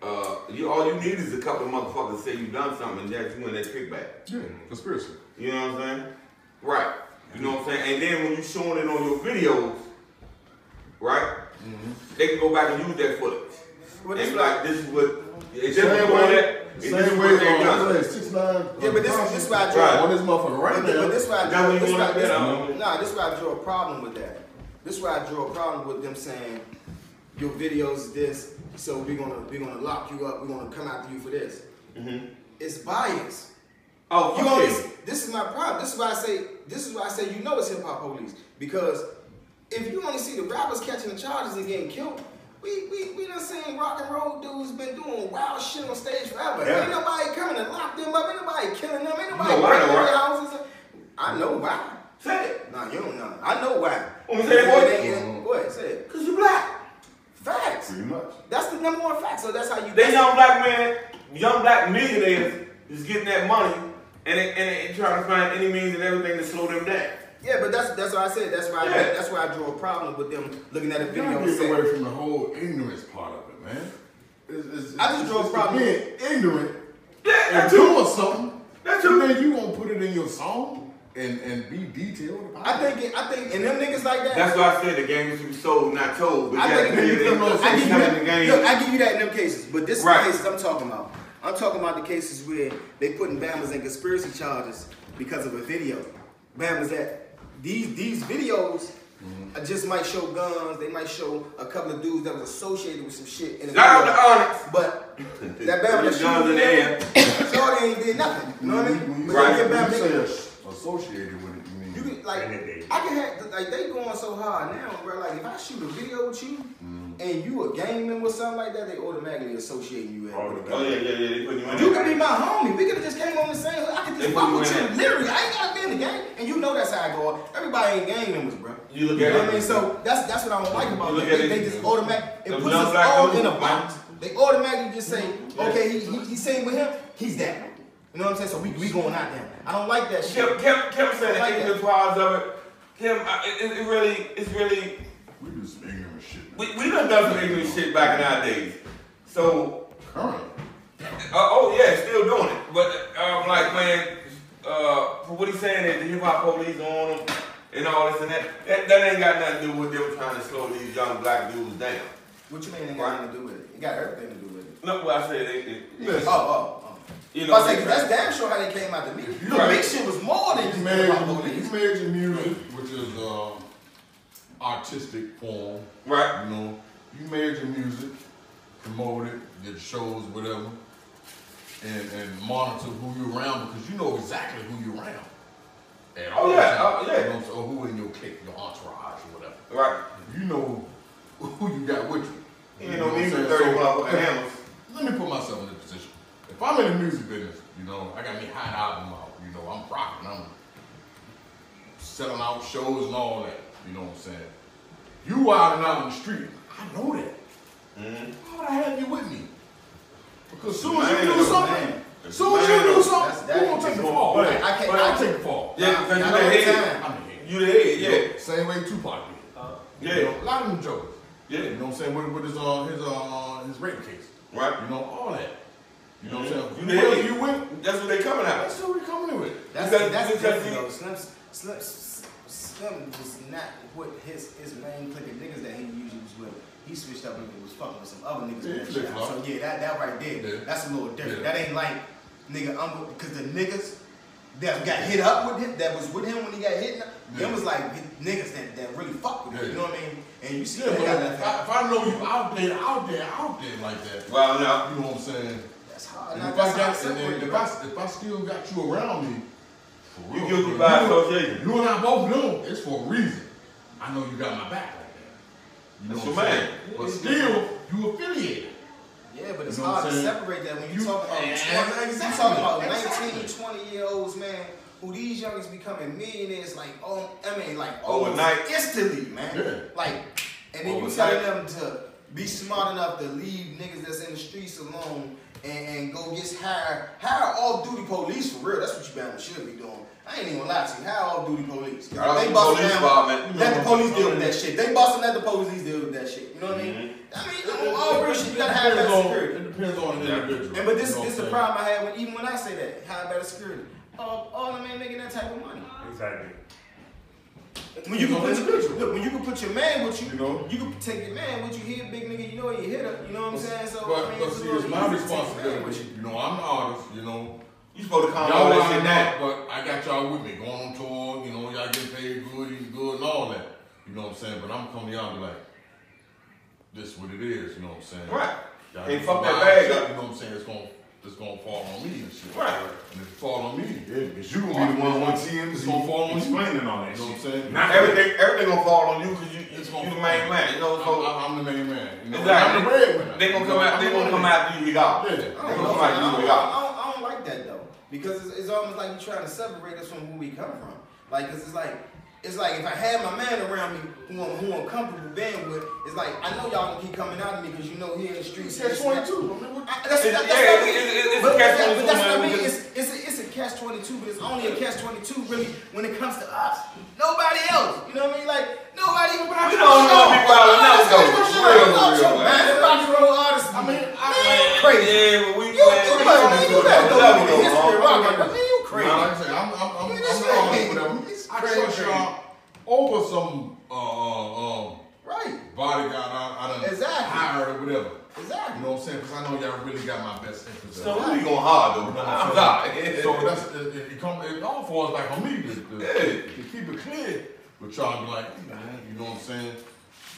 Uh, you all you need is a couple of motherfuckers say you done something, and that's you in that kickback. Yeah, conspiracy. You know what I'm saying? Right. You know what I'm saying? And then when you showing it on your videos, right? They can go back and use that footage. But and be like- like, this is what it's Same just doing way, that. and this is same what way, they done. what's that, six nine. Yeah, but this, this is why I Right. draw. On this motherfucker right But, but this is why I draw. This why, this, nah, this is why I draw a problem with that. This is why I draw a problem with them saying your videos this, so we're gonna we're gonna lock you up. We're gonna come after you for this. Mhm. It's bias. Oh, You fuck always, this is my problem. This is why I say this is why I say you know it's hip hop police because if you only see the rappers catching the charges and getting killed, we we we done seen rock and roll dudes been doing wild shit on stage forever. Yeah. Ain't nobody coming to lock them up. Ain't nobody killing them. Ain't nobody know breaking though, their houses. I know why. Say it. Nah, you don't know. I know why. Say it, boy. They ain't- Boy, say it. Cause you black. Facts. Pretty much. That's the number one fact. So that's how you. They young black man, young black millionaires is getting that money and they, and they trying to find any means and everything to slow them down. Yeah, but that's that's why I said that's why I, that's why I drew a problem with them looking at a video gotta get saying, away from the whole ignorance part of it, man. It's, it's, I just it's, draw a problem. Being ignorant Yeah, and doing something, That's and true. then you gonna put it it in your song and and be detailed about I think it, I think and them niggas like that. That's why I said the game is to be sold, not told. But I think you put it I give you in the that. game. Look, I give you that in them cases, but this is the cases I'm talking about. I'm talking about the cases where they putting Bama's in conspiracy charges because of a video. Bama's that these these videos uh, just might show guns. They might show a couple of dudes that was associated with some shit. In the Shout out video. to Onyx. But that Bama that Guns in the air. shooting, Shorty ain't did nothing. You know what I mean? But Right. they get Bama, you they- say as- associated with it, you mean you can like And it did. I can have like they going so hard now, bro. Like if I shoot a video with you mm-hmm. and you a gang member or something like that, they automatically associate you with Oh, with a Oh yeah, yeah, yeah. They put you in. You there. could be my homie. We could have just came on the same. I could just put fuck you with you. there. Literally, I ain't gotta be in the gang, and you know that's how I go. Everybody ain't gang members, bro. You look You at know it. what I mean? So that's that's what I don't like about You look them. They, it, they just automatic. It puts us all in a box. They automatically just say, okay, he, he he's saying with him, he's that. You know what I'm saying? So we we going out there. I don't like that shit. Kim, Kim, Kim said I like the that. ignorant of it. Kim, I, it, it really, it's really, we do some ignorant shit. we, we done done some ignorant shit back in our days. So, Current. uh, oh yeah, still doing it. But um, like man, uh, for what he's saying is the hip hop police on them and all this and that. That, that ain't got nothing to do with them trying to slow these young black dudes down. What you mean it got nothing to do with it? It got everything to do with it. Look what I said. It, it, Oh, oh, oh. You But I know, say, 'cause that's damn sure how they came out to me. You know, Right. big shit was more than You just made, hip hop you police. made your music, which is uh, artistic form. right. You know, you made your music, promote it, did shows, whatever, and, and monitor who you're around because you know exactly who you're around. At Oh, all yeah, times, oh, yeah. You know, so who in your clique, your entourage, or whatever. Right. You know who you got with you. You You know, what I'm these are 30 So, motherfucking hammers. Let me put myself in this position. If I'm in the music business, you know, I got me hot album out, you know, I'm rocking, I'm selling out shows and all that, you know what I'm saying? You out and out in the street, I know that. Mm-hmm. Why would I have you with me? Because soon as you do something, soon as you do something, that who gonna take the fall? Right. I can't- But I take the fall. Yeah, because you the head. I'm the head. You the head, yeah. Same way Tupac did. Yeah. You know, a lot of them jokers. Yeah. You know what I'm saying? With, with his uh his uh his rape case. Right. You know, all that. You know what I'm saying? You Whoever did. you with, That's what they coming out. that's what we coming with. That's Because- that's because different he- though. Slim, Slim, Slim was not with his his main clique of niggas that he usually was with. He switched up and was fucking with some other niggas. Yeah, that he shit. flip-flop. So yeah, that that right there, Yeah. that's a little different. Yeah. That ain't like nigga I'm with because the niggas that got hit up with him, that was with him when he got hit, Yeah. them was like niggas that, that really fuck with him. Yeah. You know what I mean? And you see Yeah, they but got if that. I, if I know you out there, out there, out there like that, Well, now you know what I'm saying? That's hard. And Now, if that's I got, and then if. I, if I still got you around me, for You real, guilty bro, by you- association. You and I both know it's for a reason. I know you got my back like that. You know That's what I'm your saying? man. But still, you affiliated. Yeah, but it's You know hard to separate that when you, You- talk about 20, Exactly. you talk about Exactly. 19, 20 year olds, man, who these youngins becoming millionaires like oh I mean like almost Overnight. instantly, man. Yeah. Like and then you Overnight. telling them to be smart enough to leave niggas that's in the streets alone and, and go get hire hire off duty police for real. That's what you bound should be doing. I ain't even gonna lie to you. Hire off duty police. Off they duty busting police down- Let the police deal with that mm-hmm. shit. They busting, let the police deal with that shit. You know what I mean? Mm-hmm. I mean, all real shit, you gotta have that depends security. it depends on the individual. And but this You know this what the problem I have when even when I say that, how better security. All, all them ain't making that type of money. Exactly. When you can put your, look, when you can put your man with you, You know? you can take your man with you. He a big nigga, you know you hit hitter. You know what I'm saying? So But, I mean, but it's see, it's my easy to take your man with responsibility. you. You know, I'm the artist. You know, You supposed to come y'all all that shit down. but I got y'all with me, going on tour. You know, y'all getting paid good, eating good, and all that. You know what I'm saying? But I'm coming to y'all and be like, this is what it is. You know what I'm saying? Right. Y'all Hey, get fuck that bag shit, up. You know what I'm saying? It's gonna, it's gonna fall on me and shit. Right. And if it fall on me, Yeah, because you gonna be the one on it's TMZ. It's gonna fall on you. explaining all that You that know what I'm saying? Not Everything, everything gonna fall on you because you, It's you gonna the fall main on man. You know, I'm, so I'm, I'm the main man. You know, Exactly. I'm the breadwinner. they gonna You come know, out. They I'm gonna come after you regardless. Yeah. They I gonna come after you don't, I, regardless. don't, I don't like that though because it's, it's almost like you're trying to separate us from where we come from. Like, cause it's like it's like if I had my man around me who I'm, who I'm comfortable being with, it's like I know y'all gonna keep coming out of me because you know here in the streets. Catch 22. I mean, what- I- That's, It's- that, that's yeah, what I mean. it's- it's- it's a but, catch but 22, that's what I mean. It's, it's, a, it's a catch 22, but it's only a catch 22 really when it comes to us. Nobody else. You know what I mean? Like, nobody. We don't know people out of know, though. Real, real, man. Man, the rock and roll artists. I mean, I, man, crazy. Yeah, but we You, you, better, man, you better go look at the history of rock. I, Man, you crazy. Now, like I said, I'm, I'm, or whatever. It's I crazy. trust y'all over some uh, uh, um, Right. bodyguard I, I done Exactly. hired or whatever. Exactly. You know what I'm saying? Because I know y'all really got my best interest. So at heart. we going hard You though. know what I'm saying? So that's it, it, it come it all falls like on me to, to, Yeah. to keep it clear. But y'all be like, hey, man, you know what I'm saying?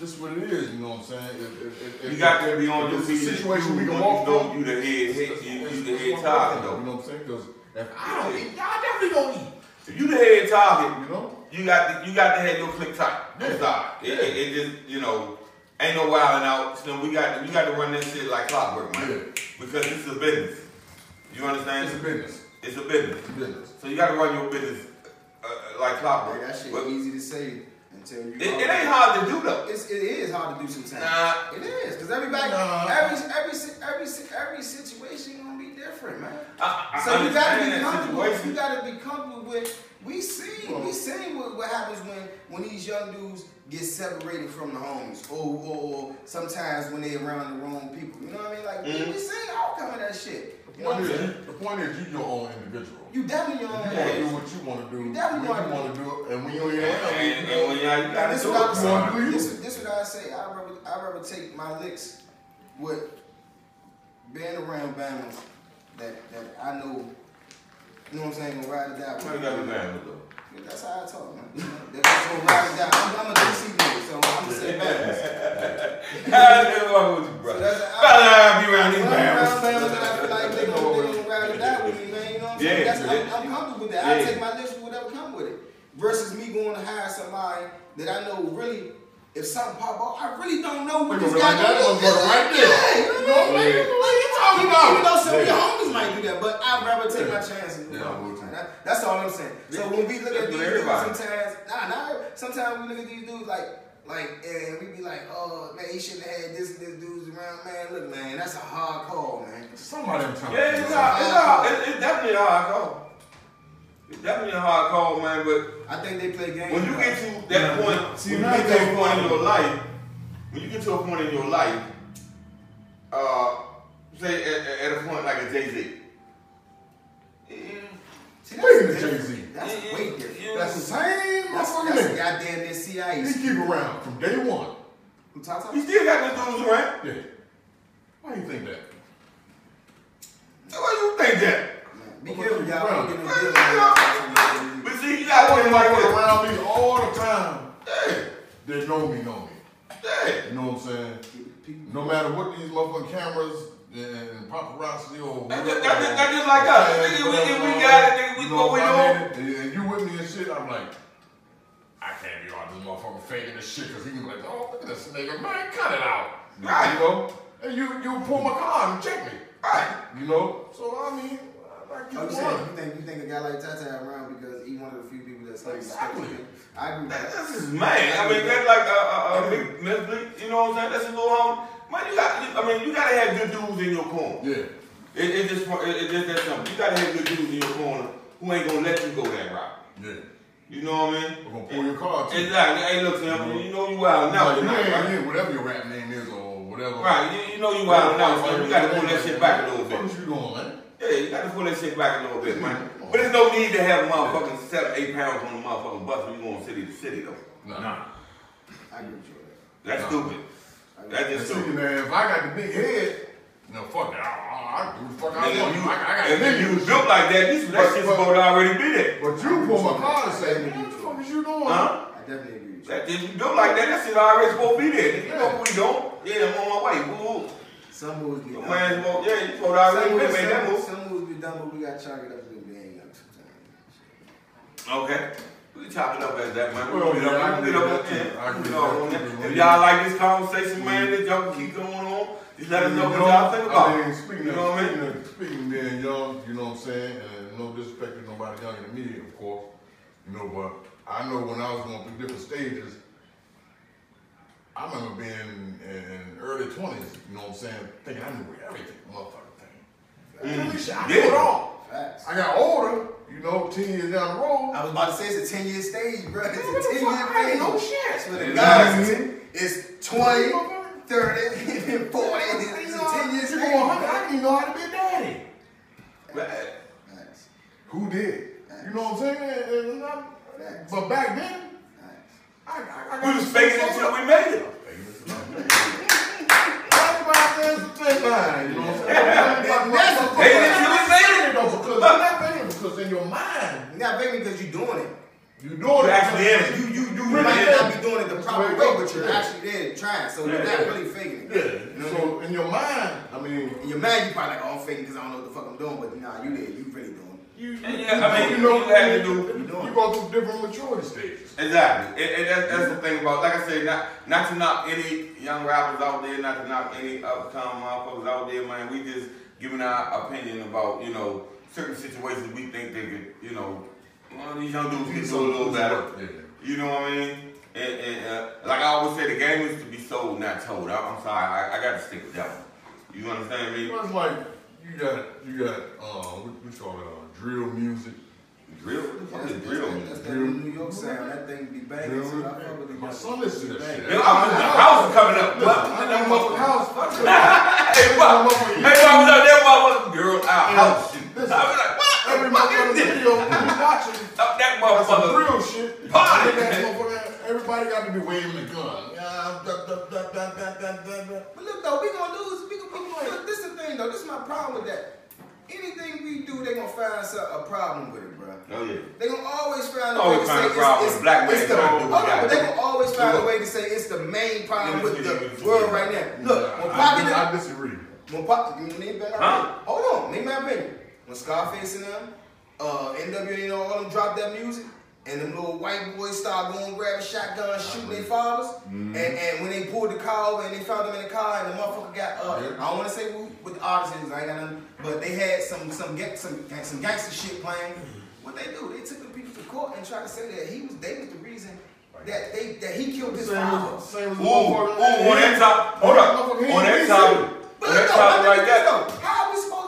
This is what it is. You know what I'm saying? If, if, if, You got to be on your feet. situation we can walk you through. you the head, head you, you the head problem, though. You know what I'm saying? Because if I don't eat, y'all definitely don't eat. If you the head target, You know? you got to, you got to have your click tight. Yeah. It, it, it just you know ain't no wilding out. So we got to, we got to run this shit like clockwork, man. Yeah. Because this is a business. You understand? It's a business. It's a business. It's a business. So you got to run your business uh, like clockwork. Like, that shit But easy to say until you. it ain't hard to do though. It's, it is hard to do sometimes. Nah. It is because everybody, Nah. every every every every situation different, man. I, I So you gotta understand be that comfortable. You gotta be comfortable with. We see, we seen what, what happens when when these young dudes get separated from the homes, or, or, or sometimes when they around the wrong people. You know what I mean? Like we- Mhm. we seen outcome of that shit. The You know what point I'm is, saying? you, the point is, you your own individual. You definitely your own You want to do what you want to do. You definitely you wanna want to do it, and when you ain't And, around, and, you and when y'all, you got to this do what it. was You wanna do saying. you. This, is- what I say. I rather I rather take my licks with being around Bama's that that I know. You know what I'm saying? Gonna ride it out. Why you got to be with though? That's how I talk, man. That's gonna ride it out. I'm, I'm a DC nigga, so I'm gonna say Bama's. What's wrong with you, bro? So that's Brother, I be around these When I'm around. Bama's, I feel like they gonna, they gonna ride it out with me, man. You know what I'm saying? Yeah, That's, I'm. I'm comfortable with that. I take my list with whatever come with it. Versus me going to hire somebody that I know really, if something pop up, I really don't know what this guy gonna do. right there. Yeah, you know what I mean? Yeah. What you talking Yeah. about? Even though some of your homies might do that, but I'd rather take my chances. Yeah, I would. That- That's all I'm saying. So when we look at these dudes, sometimes, nah, nah, sometimes we look at these dudes like, like, and we be like, oh man, he shouldn't have had this, this dudes around, man. Look, man, that's a hard call, man. Somebody in town. Yeah, it's, hard, it's, hard, it's, it's definitely a hard call. It's definitely a hard call, man. But I think they play games. when you get to that point, See, when you get to a point in your life, when you get to a point in your life, uh, say at, at a point like a Jay Z. Mm. See, Speaking of different. Jay-Z. that's way different. That's the same That's, motherfucking that's nigga. goddamn near CIA. He keep around from day one. Who talk He still got the dudes around. Yeah. Why you think that? Why you think that? Be careful, y'all. Don't get no Well, you on But see, you gotta want like people this. around me all the time. Yeah, They know me, know me. yeah. You know what I'm saying? No matter what these motherfucking cameras and paparazzi or That's whatever. just, that's just, like us. Nigga, we, if we got it, nigga, we You go know, we know. it, and and you with me and shit, I'm like, I can't be on this motherfucker faking this shit because he can be like, oh, look at this nigga, man, cut it out. Right. You know? And you you pull my car and check me. Right. You know? So I mean, like you Oh, you, one. saying, you think you think a guy like Tata around because he one of the few people that's like Exactly. I agree That- that. That's his man. I mean, that's like a, a, a big you know what I'm saying? That's his little homie. Man, you got, I mean, you gotta have good dudes in your corner. Yeah. It, it just, it, it just that simple. You gotta have good dudes in your corner who ain't gonna let you go that route. Yeah. You know what I mean? We're gonna pull your car too. Exactly. Hey, look, Sam, you know you out now Like, you tonight, ain't right? here, whatever your rap name is or whatever. Right, you, you know you out now, so you gotta pull that shit back a little bit. What you doing, man? Yeah, you gotta pull that shit back a little bit, man. But there's no need to have motherfucking seven, eight pounds on the motherfucking bus when you going city to city, though. Nah. I agree with you on That's Nah. stupid. That's And just see, stupid. man, if I got the big head, no, fuck that. I, I, I do the fuck I want. you, I, I got if niggas. you built like that, you, that But- shit's supposed to already be there. But you pull my car and say, I man, what the you. fuck is you doing? Huh? I definitely agree with you. That, if you built like that, that shit already supposed to be there. You know what we doing? Yeah, I'm on my way. Woo woo. Some moves get Your done. man's supposed, yeah, you supposed to already Some been moves, made that some, move. some moves be done, but we got to chalk it up a little bit. Ain't got sometimes. Okay. We can chop it up as that, man. We Well, can yeah, I get agree up, with we that can too. get I up on that. with You that know, too. If y'all like this conversation, man, this y'all can keep going on. Just let us know what You y'all think about. I it. mean, speaking You of, know what I speaking mean? speaking of being young, you know what I'm saying, and no disrespect to nobody younger than me, of course, you know, but I know when I was going through different stages, I remember being in, in early 20s, you know what I'm saying, thinking I knew everything, motherfucker thing. Mm. Really shit, I knew it all. Facts. I got older, you know, 10 years down the road. I was about to say it's a 10 year stage, bro. It's a 10 year fuck? I ain't phase. no shit. That's what it Exactly. does. It's 20, 30, and 40. I It's didn't a know 10 year stage. I didn't even know how to be a daddy. Man, Facts. Who did? Facts. You know what I'm saying? And I'm- but back then, I, I, I We was faking it till we made it. Everybody says the same line, you know what I'm saying? That's the Faking it till we made it. Though, because you're not faking it, because in your mind, You're not faking because you're doing it. you're doing You're it. actually in it. You you you Really might is. not be doing it the proper Wait, way, but you're yeah. actually there trying. So you're Yeah. not really faking it. Yeah. So in your mind, I mean, In your mind, you're probably like, oh, I'm faking because I don't know what the fuck I'm doing. But nah, you there. You really doing it. you, Yeah, I mean, you know, what you have to do- you go through different maturity stages. Exactly, and, and that's, that's the thing about, like I said, not not to knock any young rappers out there, not to knock any upcoming motherfuckers out there, man. We just giving our opinion about you know certain situations we think they could, you know, well, these young dudes can do a little better. Yeah. You know what I mean? And, and uh, like I always say, the game is to be sold, not told. I, I'm sorry, I, I got to stick with that one. You understand me? Well, it's like you got you got uh what we call it uh, drill music. Drill, what the fuck is drill That's music? that New York sound. That thing be banging. Drill. So I fuck with it. My son listens to that shit. Yeah, I was, the house is coming up. Look, I know motherfucking house. Fuck it. Hey, what? Hey, I was out there, motherfucker, girl, our house listen. I was like, what? Every motherfucker video we watching. Up that motherfucker. Real shit. Party. Everybody got to be waving the gun. Yeah, da, da, da, da, da, da, da. But look though, we gonna lose. We gonna, we gonna, this is the thing though. This is my problem with that. Anything we do, they gonna find us a, a problem with it, bro. Oh yeah. They gonna always find a always way to find say a problem it's, it's, black man. The, okay, oh, but they gonna always find a way to say it's the main problem with the world right now. Look, when Poppy, I, I disagree. When Poppy, huh? hold on, make my opinion. When Scarface and them, uh, NWA and all them dropped that music, and them little white boys started going grabbing shotguns, shooting their fathers, Mm-hmm. and, and when they pulled the car over and they found them in the car, and the motherfucker got, uh, Yeah. I don't want to say who, what the artist is, I ain't got nothing, but they had some some ga- some some gangster shit playing. What they do? They took the people to court and tried to say that he was they was the reason that they that he killed his Same father. as, same as Ooh, the ooh, motherfucker. on that top, hold up. Motherfucker, he On ain't that been top, sued. On that top my like thing is this that. though, how are we supposed to win?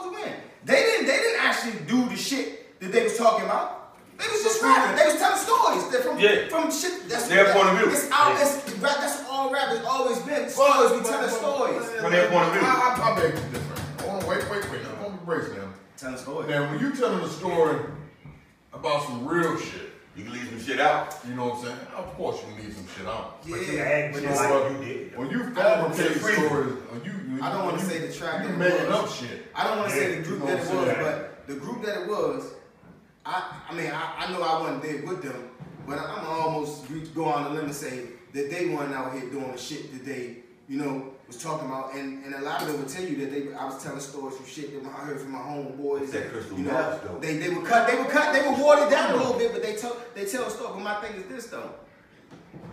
They didn't they didn't actually do the shit that they was talking about. They was just rapping. They was telling stories. They're from Yeah. from shit. That's Their that- point of view. It's out. It's rap. That's all rap has always been. Stories. We telling stories. From their point of view. I, I, I beg to differ. Hold on, wait, wait, wait. I'm gonna be brace now. Telling stories. Now, when you telling a story about some real shit, You can leave some shit out. you know what I'm saying? Of course, you can leave some shit out. But you Yeah. add But shit you know like what? you did. When you I fabricate stories, when you, when I don't wanna say the track You that it making was. up shit. I don't want to say the group you that it was, saying. but the group that it was, I, I mean, I, I know I wasn't there with them, but I'm almost go on a limb and say that they weren't out here doing the shit that they, you know, was talking about, and, and a lot of them would tell you that they, I was telling stories from shit that I heard from my homeboys. It's that crystal you know, meth, though. they they would cut, they would cut, they would water down a little bit, but they tell they tell a story. But my thing is this though,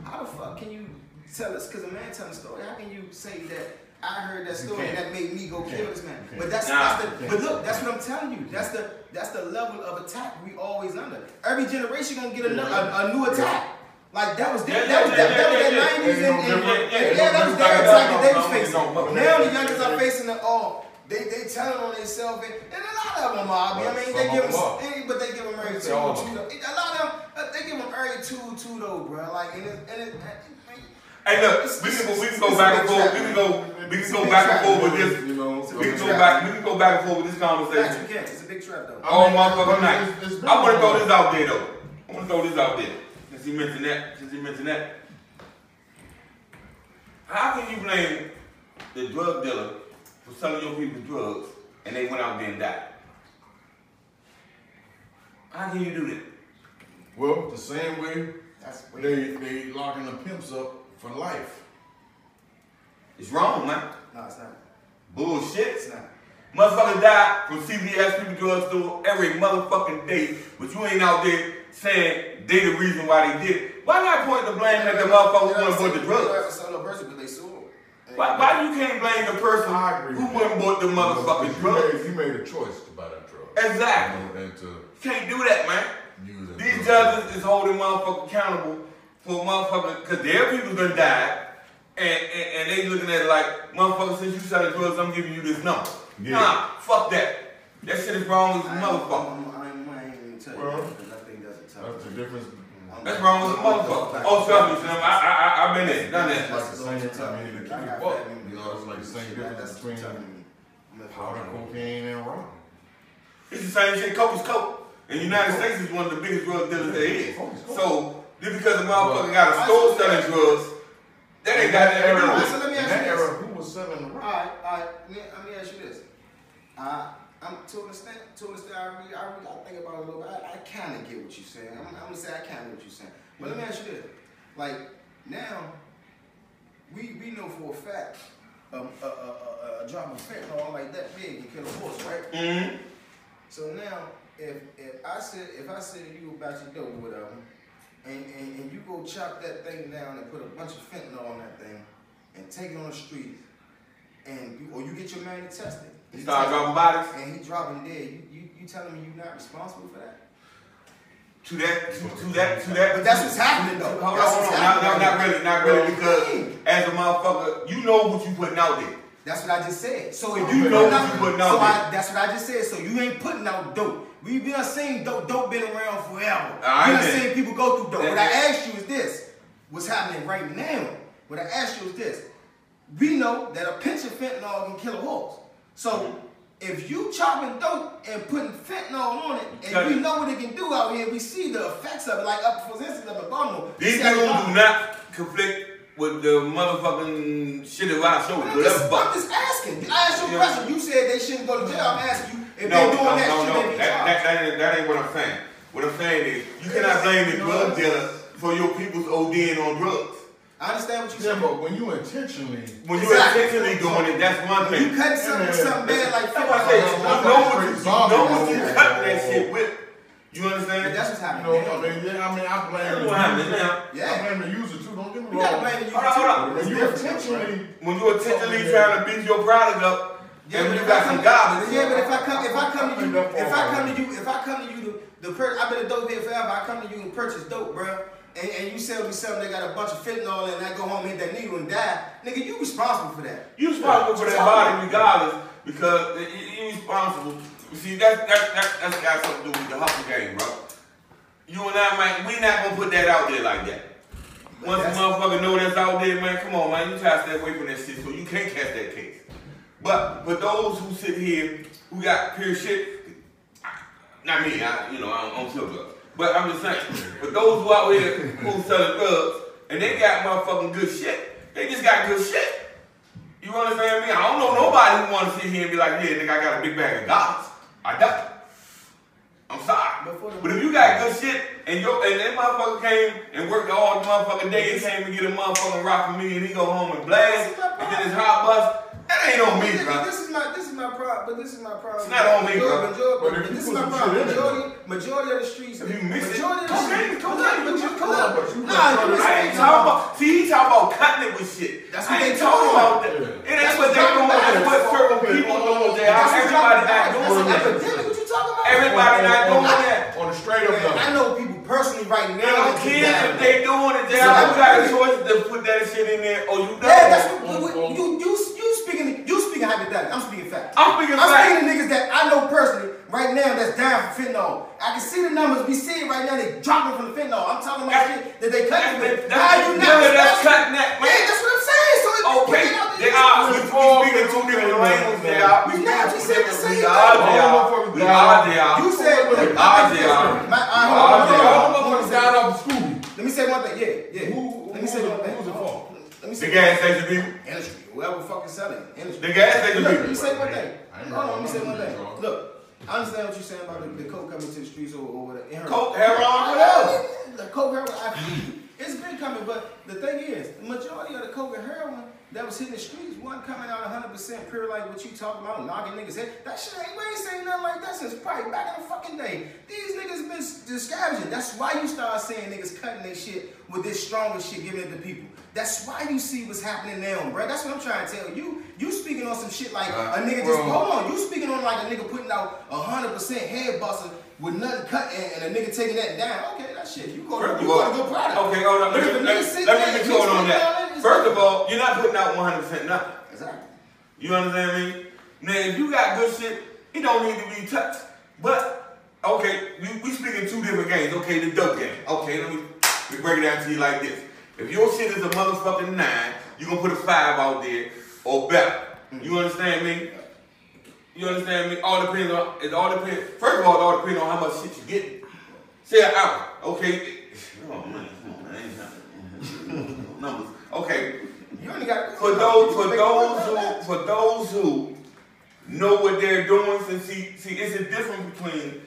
how the fuck can you tell us? Because a man telling a story, how can you say that? I heard that story and that made me go kill this man. But that's, Nah. that's the, but look, that's what I'm telling you. That's the that's the level of attack we always under. Every generation gonna get a, nu- a, a new attack. Like that was their, Yeah, that was yeah, that, that was yeah, their yeah, nineties yeah. and, and Ain't no yeah, different. yeah, that was different. their attack that they was No, no, facing. no, no, no. Now the youngest are facing the all. They they telling on themselves and, and a lot of them are. I mean, they give them them, are. but they give them early two Say two. though. A lot of them uh, they give them every two two though, bro. Like and it, and it, Hey, look, we can, we can go back and forth. We can go, we can go back and forth with this. You know, We can go back. We can go back and forth with this Facts, conversation. you can. It's a big trap though. All I mean, motherfucking night. it's- it's been I want to throw this out there though. I want to throw this out there. Since you mentioned that, since you mentioned that, how can you blame the drug dealer for selling your people drugs and they went out there and died? How can you do that? Well, the same way That's they they locking the pimps up for life. It's wrong, man. No, it's not. Bullshit. It's not. Motherfucker die from CVS people drugstore every motherfucking day, but you ain't out there saying they the reason why they did it. Why not point the blame at the motherfucker who went and bought the drugs? Sell no person because they sued him. Why, why you can't blame the person I agree who went and bought the motherfucking you drugs? Made, you made a choice to buy that drug. Exactly. You know, and to can't do that, man. use it. These judges is holding motherfuckers accountable for motherfuckers, because their people done died, and, and, and they looking at it like, motherfucker, since you selling drugs, I'm giving you this number. Yeah. Nah, fuck that. That shit is wrong as a I ain't- motherfucker. I'm- I'm- I ain't even tell you Well, that, because I think that's a tough. That's the difference. That's wrong as a motherfucker. Oh, trust me, Slim, I, I, I, I've been there, done It's that. like the same. I mean, to keep it got buck, fat memory. you know, it's like the same difference between tough memory. I'm gonna powder cocaine and rock. It's the same shit, coke is coke. And the United States is one of the biggest drug dealers there is. So, just because a motherfucker got a store selling drugs, that ain't got nothing to do Alright, with so let me ask you this. who was selling the rock? Alright, alright, let me, let me ask you this. Uh, I'm to understand, to understand, I really, I really gotta think about it a little bit. I, I kinda get what you're saying. I'm, I'm gonna say I kinda get what you're saying. But let me ask you this. Like, now, we, we know for a fact, um, a, a, a, a, drop of fentanyl like that big can kill a horse, right? Mm-hmm. So now, if if I said if I said to you about your dope or whatever, and, and, and you go chop that thing down and put a bunch of fentanyl on that thing, and take it on the street, and you, or you get your man to test it, He started dropping bodies. and he dropping dead, you, you you telling me you're not responsible for that? To that, to, to that, to that. But that's what's happening though. Hold on, That's hold on. Not, not, not really, not really, you because as a motherfucker, you know what you putting out there. That's what I just said. So if You you know what you putting out so I, that's what I just said. So you ain't putting out dope. We been seen dope. Dope been around forever. I we done bet. seen people go through dope. Yeah, What I yeah. asked you is this: What's happening right now? What I asked you is this: We know that a pinch of fentanyl can kill a horse. So if you chopping dope and putting fentanyl on it, and Cut we it. know what it can do out here, we see the effects of it. Like up for instance, of McDonald. These people do not conflict with the motherfucking shit that I show I'm just. I'm fuck. just asking. I asked you a question. You said they shouldn't go to jail. I'm asking you if No, they're no, doing that no, shit, no. be That, that, that, ain't, that ain't what I'm saying. What I'm saying is, you cannot blame the drug dealer for your people's ODing on drugs. I understand what you're Yeah, saying. but when you intentionally, When you Exactly. intentionally doing it, that's one When you thing. cut something with something bad like That's why I say, you fentanyl, know what you, you know what you cutting that shit with. You but understand? that's what's you happening. know. I mean, yeah, I mean, I blame That's the what happening user. now. Yeah. I blame the user too. Don't get me You gotta wrong. blame the Hold on, hold on. When you different, intentionally, When you intentionally trying to beat your product up, Yeah, and but when you if got I some come- garbage. Yeah, but if I come, if I come to you, if I come to you, if I come to you, the, the per, I've been a dope head forever. I come to you and purchase dope, bruh. And, and you sell me something that got a bunch of fentanyl and I go home and hit that needle and die. Nigga, you responsible for that. You responsible for that body regardless because you, responsible. You see, that, that, that, that's got something to do with the hustle game, bro. You and I, man, we not gonna put that out there like that. Once a motherfucker know that's out there, man, come on, man, you try to stay away from that shit so you can't catch that case. But for those who sit here who got pure shit, not me, I, you know, I don't, I don't drugs. But I'm just saying, for those who out here who selling drugs and they got motherfucking good shit, they just got good shit. You understand me? I don't know nobody who want to sit here and be like, yeah, nigga, I got a big bag of dollars. I don't. I'm sorry. But if you got good shit and your and that motherfucker came and worked all the motherfucking day and came to get a motherfucking rock from me and he go home and blast and then his hot bus, that ain't on me, This- bro. This is my this is my problem, but this is my problem. It's not on me, bro. Majority, But if this is my problem. shit in it, Majority, majority of the streets. If you mix it, majority of the streets. cocaine, Look, you come on, but you Nah, gonna you I ain't talking about. See, he talking about cutting it with shit. That's I what ain't they talking about that. It That's ain't what what they doing. dropping That's what certain people doing. They are. That's Everybody not doing that. What you talking about? Everybody not doing that. on the straight up Man, I know people personally right now. I don't that do care that. if they doing it. They So got a I- choice to put that shit in there or you don't. Yeah, that's what, what, what you you you speaking you speaking hypothetically. I'm speaking fact. I'm speaking I'm fact. speaking to niggas that I know personally right now that's dying for fentanyl. I can see the numbers. We see it right now. They dropping from the fentanyl. I'm talking about That's- shit that they cutting that's- with. that's How you not dealer that's responsible? cutting that, man. Yeah, that's what I'm saying. So if you Okay, put it out they there, are. We, we speaking two different languages. They are. We Yeah, speaking we two said the different. same We thing. are. They All are. motherfuckers We died. are. They are. You said We are. They are. My, I, We hold on, are. hold They on, are. hold on, on, Motherfuckers died off the Scooby. Let me say one thing. Yeah, yeah. Who- Let me who's say one thing. who's it for? Let me say. The gas station people. Industry, whoever fucking selling industry. The gas station Look, people. let me say one thing. I ain't Hold on, let me say one I'm thing. Look, I understand what you're saying about the, the coke coming to the streets or, or whatever. in her- Coke, heroin, whatever. The coke, heroin, I feel. It's been coming, but the thing is, the majority of the coke and heroin that was hitting the streets wasn't coming out 100% pure like what you talking about, knocking niggas head. That shit ain't, we ain't saying nothing like that since probably back in the fucking day. These niggas been discouraging. That's why you start seeing niggas cutting their shit with this stronger shit giving it to people. That's why you see what's happening now, bro. That's what I'm trying to tell you. You speaking on some shit like Uh, a nigga just, well- hold on, you speaking on like a nigga putting out 100% head buster with nothing cut and, and a nigga taking that down. Okay, that shit, you go to, you go to good product. okay, hold on. But Let if me, a let nigga me, sit let there me and get you on mix that. First of all, you're not putting out 100% nothing. Exactly. You understand me? Now, if you got good shit, it don't need to be touched. But, okay, we, we speaking two different games. Okay, the dope game. Okay, let me, let me break it down to you like this. If your shit is a motherfucking nine, you gonna put a five out there or better. Mm-hmm. You understand me? You understand me? All depends on it. All depends. First of all, it all depends on how much shit you get. Say an hour, okay? Oh man, Okay, You only got for those for those who for those who know what they're doing, and see see it's a difference between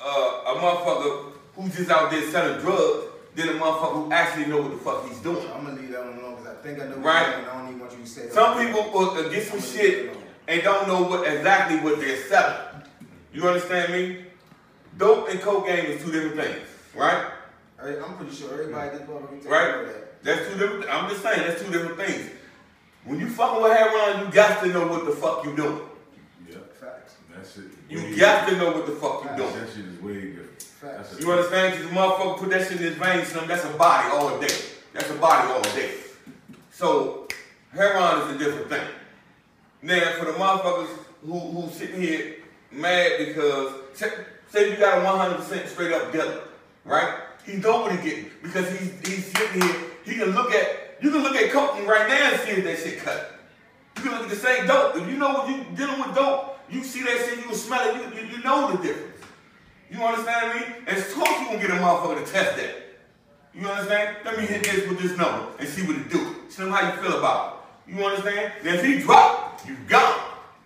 uh, a motherfucker who's just out there selling drugs than a motherfucker who actually know what the fuck he's doing. I'm gonna leave that one alone because I think I know. what Right. doing, I don't even want you to say that. Some people will uh, get some shit and don't know what exactly what they're selling. You understand me? Dope and cocaine is two different things, right? I'm pretty sure everybody at this motherfucker can tell Right? You that. That's two different. I'm just saying that's two different things. When you fucking with heroin, you got to know what the fuck you doing. Yeah, Facts. That's it. You way got to know what the fuck you doing. That shit is way different. Facts. You understand? Because the motherfucker put that shit in his veins, son, that's a body all day. That's a body all day. So, heroin is a different thing. Now, for the motherfuckers who who sitting here mad because, say, say you got a 100% straight up dealer, right? He know what he getting because he's, he's sitting here, he can look at, you can look at cocaine right now and see if that shit cut. You can look at the same dope. If you know what you dealing with dope, you see that shit, you can smell it, you, you, you know the difference. You understand me? And of course you gonna get a motherfucker to test that. You understand? Let me hit this with this number and see what it do. See how you feel about it. You understand? Then if he drop, you gone.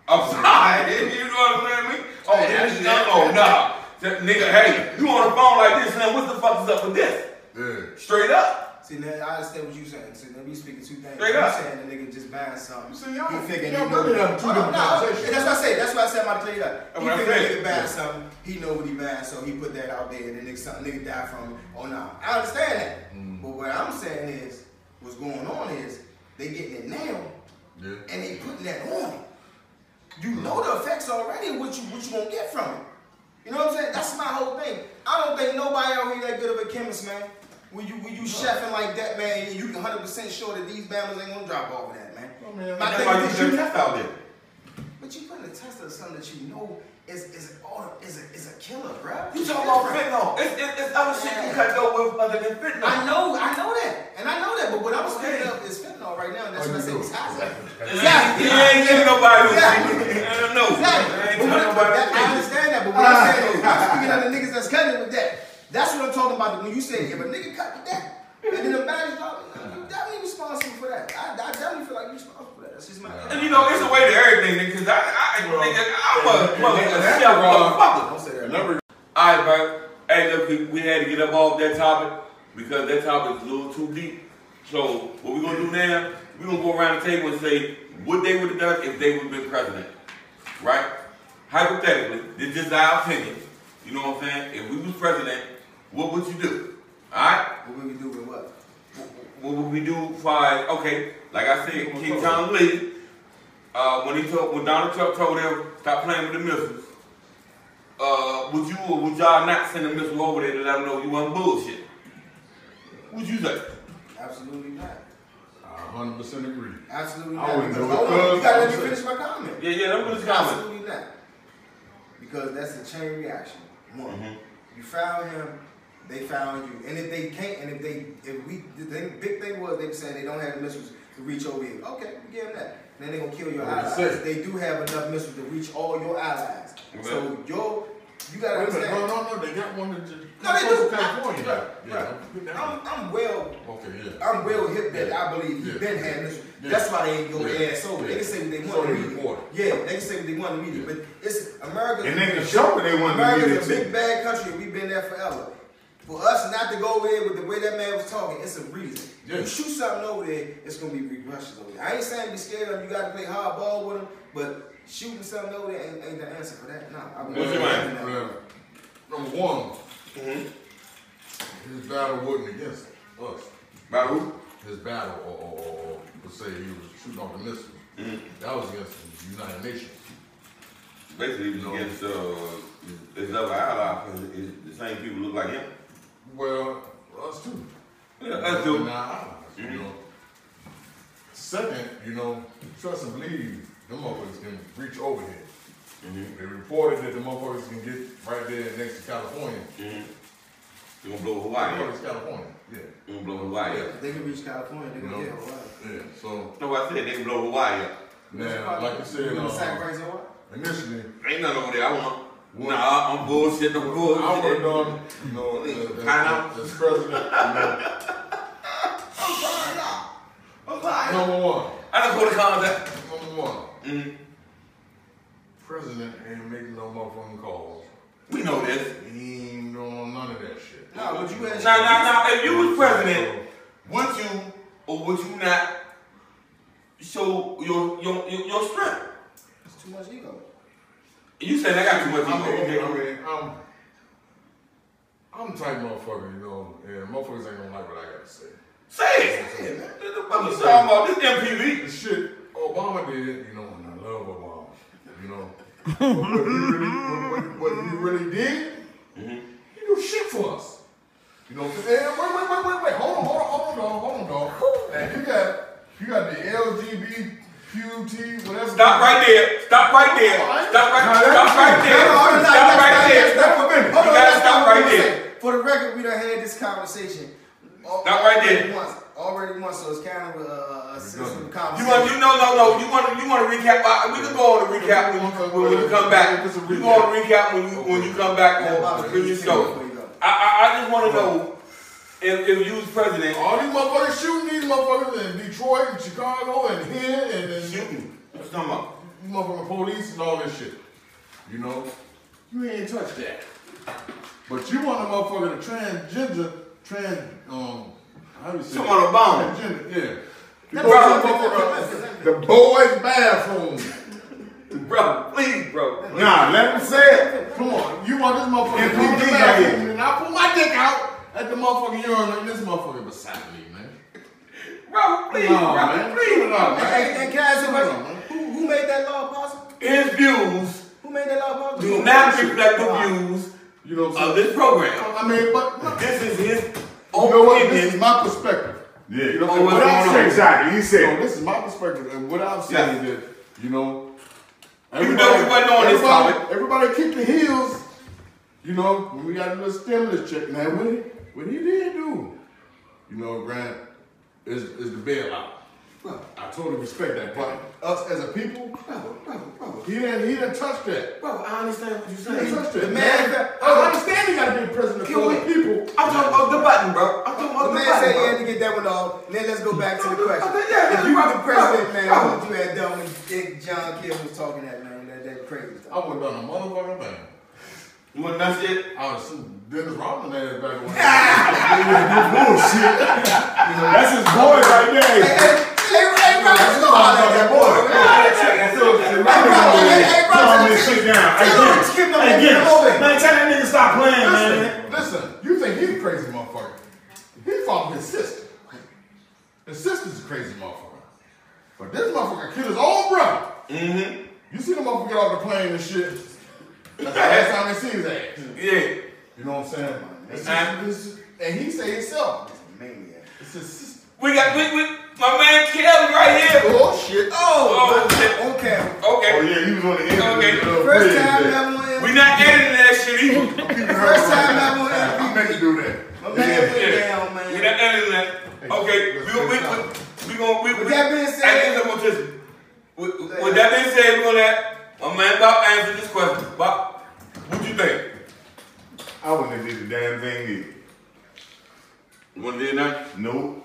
I'm sorry. you know what I'm saying? Me? Oh, this is oh nah. That nigga, hey, you on the phone like this, man, what the fuck is up with this? Yeah. Straight up. See, now I understand what you're saying. See, now we speaking two things. Straight you up. saying the nigga just buying something. See, y'all- he thinking y'all he know. really have two Oh, no, different no, conversations. That's what I say. That's why I said I'm about to clear it up. He what I'm think that saying. nigga buying something. He know what he buying, so he put that out there, and then nigga, something nigga die from it. Oh no, I understand that. Mm. But what I'm saying is, what's going on is they getting it now, Yeah. and they putting that on it. You know the effects already. What you what you gonna get from it? You know what I'm saying? That's my whole thing. I don't think nobody out here that good of a chemist, man. When you when you chefing like that, man, you can 100 percent sure that these bammers ain't gonna drop off of that, man. Oh, I mean, My That's thing why you is should you, test out there. but you putting a test of something that you know is is all is a is a killer, bro. You talking about fentanyl. It's, it's, it's other shit you cut dope with other than fentanyl. I know, I know that, and I know that. But what I'm scared of is fentanyl right now, and that's Oh, what I you say do. it's Exactly. Exactly. He ain't getting nobody. Exactly. I don't know. Exactly. I ain't But telling what- nobody. that- I understand that, but what I'm ah. saying is, I'm speaking of the niggas that's cutting with that. That's what I'm talking about. When you say, if a nigga cut with that, and then the bags drop, oh, you definitely responsible for that. I, I definitely feel like you're responsible for that. That's just my. And you know, it's a way to everything, nigga, cause I, I, nigga, I'm a, mother- a that's sharp wrong. motherfucker. Don't say that. Another Alright, bro. Hey, look, we- we had to get up off that topic because that topic is a little too deep. So, what we gonna do now, we gonna go around the table and say what they would have done if they would have been president. Right? Hypothetically, this is just our opinion. You know what I'm saying? If we was president, what would you do? Alright? What would we do with what? what would we do for okay, like I said, King John Lee, uh, when he told when Donald Trump told him stop playing with the missiles, uh, would you or would y'all not send a missile over there to let them know you wasn't bullshit? Would you say? Absolutely not. I 100% agree. Absolutely I not. wouldn't Because, it, hold on, you gotta let me finish my comment. Yeah, yeah, let me just comment. Absolutely not. Because that's a chain reaction. One, Mhm. you found him, they found you, and if they can't, and if they, if we, the thing, big thing was they were saying they don't have the missiles to reach over here. Okay, we give them that. Then they're gonna kill your allies. say? They do have enough missiles to reach all your allies. So Okay. your, you gotta Wait understand. No, no, no. They got one that just No, they do. to California. Right, Yeah. right. yeah. I'm, I'm well Okay, yeah. I'm well hip that Yeah. I believe he Yeah. been had missiles. Yeah. That's why they ain't go Yeah. ass over. They can say what they So want they immediately. report Yeah, they can say what they want to meet Yeah. But it's America. And they can show what they want to meet. America's a big bad country. We've been there forever. For us not to go over there with the way that man was talking, it's a reason. Yeah. You shoot something over there, it's gonna be repercussions over there. I ain't saying be scared of them. You gotta play hardball with them, but shooting something over there ain't, ain't the answer for that. No, I What's your mind? Well, number one, Mm-hmm. his battle wasn't against us. Battle who? His battle, or, or, or, or let's say he was shooting off the missiles. Mhm. That was against the United Nations. Basically, he was against uh, his other ally because the same people look like him. Well, us too. Yeah, us too. We're not you know. Second, you know, trust and believe, them motherfuckers can reach over here. Mm-hmm. They reported that the motherfuckers can get right there next to California. Mm-hmm. You gonna blow Hawaii? It's California, yeah. You gonna blow Hawaii? up. They can reach California, they You gonna know, get Hawaii. yeah, so, No, I said they can blow Hawaii up. Now, like you said, You uh, sacrifice your what? initially, Ain't nothing over there. I want. Nah, I'm bullshit. I'm I would bullshit. have done, you know, as, as, Pineapple. as president, you know, I'm lying. number one, I just go to contact. number one, Mm, president ain't making no motherfucking calls. we know this. He ain't doing none of that shit. No, but you asked. Now, now, now, if you was president, would you or would you not show your your your, your strength? It's too much ego. You said I got too much I mean, ego. I mean, I'm, um, I'm the type motherfucker, you know, and motherfuckers ain't gonna like what I got to say. Say it. Say it, man. What the fuck you talking about? This MPV. The shit Obama did, you know, and I love Obama, you know. but what he really, what, what, what he really did, mm-hmm. he do shit for us. You know, wait, wait, wait, wait, wait, hold on, hold on, hold on, dog, hold on, dog. And you got, you got the LGBTQT, whatever. Stop right there. Stop right there. Stop right. Nah, Stop right there. Stop right there. that's for me. You Hold on, gotta stop right there. For the record, we done had this conversation. al- Stop right already there. Once, already once, so it's kind of a, a system You conversation. want you no no no you want to you want to recap uh, we can go on to recap when you, when you come back we go on to recap when you when you come back on the previous show I I, I just want to know if, if you was president All these motherfuckers shooting these motherfuckers in Detroit and Chicago and here and, and shooting what's talking about you motherfucking police and all this shit. You know? You ain't touch that. But you want a motherfucker to transgender, trans, um, how do you say Come on, Obama. Transgender, yeah. To That's go to right. the motherfucker- the boys' bathroom. bro please bro Nah, let him say it. Come on, you want this motherfucker to go to the bathroom and I pull my dick out at the motherfucking urinal and this motherfucker beside me, man. bro please No, bro man. please Put it on, man. Hey, and can I ask you a question? Who, who made that law possible? his views Who made that law possible? do not reflect the views You know of this program I mean, but look, this is his you know what? This is opinion my perspective. Yeah. You know Oh, what what's I'm going on? saying? Exactly. He So said. this is my perspective, and what I'm saying is, you know, You know we wasn't this everybody, topic. everybody kicked the heels. You know, when we got a little stimulus check. man, what he, what he did do, you know, Grant, is is the bailout. I totally respect that, but us as a people, bro bro bro he didn't he didn't touch that. bro I understand what you're He saying didn't touch that. The man- man, I understand he got to be president Can for the people. I'm talking about the button bro I'm talking about The the man button said he had to get that one off. Then let's go back to the question. Okay, yeah, if yeah, you were the president, man, bro. what you had done when Dick John Kim was talking that man, that, that crazy I would have done a motherfucking thing. You want that shit? I would have sued Dennis Rodman ass back when. Bullshit. That's his boy right there. hey, hey, hey, bro, let's go holler at that boy. So, so let me bro, go hey, ahead hey, and bro, calm tell- this shit down. Hey, tell him Gibbs. to skip them Hey, over Gibbs. there. Man, tell that nigga stop playing, man. Listen, listen, you think he's a crazy motherfucker. He fought his sister. His sister's a crazy motherfucker. But this motherfucker killed his own brother. Mm-hmm. You see the motherfucker get off the plane and shit. That's the last time they see his ass. Yeah. You know what I'm saying? It's Uh-huh. just- and he say himself. Maniac. It's his sister. We got we, we my man Kelly right here. Oh shit. Oh, Oh, my- shit. okay. Oh yeah, he was on the end. Okay. The, uh, First time there. ever on We not editing that shit either. First time ever on I meant to do that. My man went Yeah. down, We man. not editing that. Okay. We we we we gonna we. With we- that being I said- guess I'm gonna just. With, with that being said, we're gonna my man Bob answer this question. Bob, what you think? I wouldn't have did the damn thing either. You wanna do that? Nope.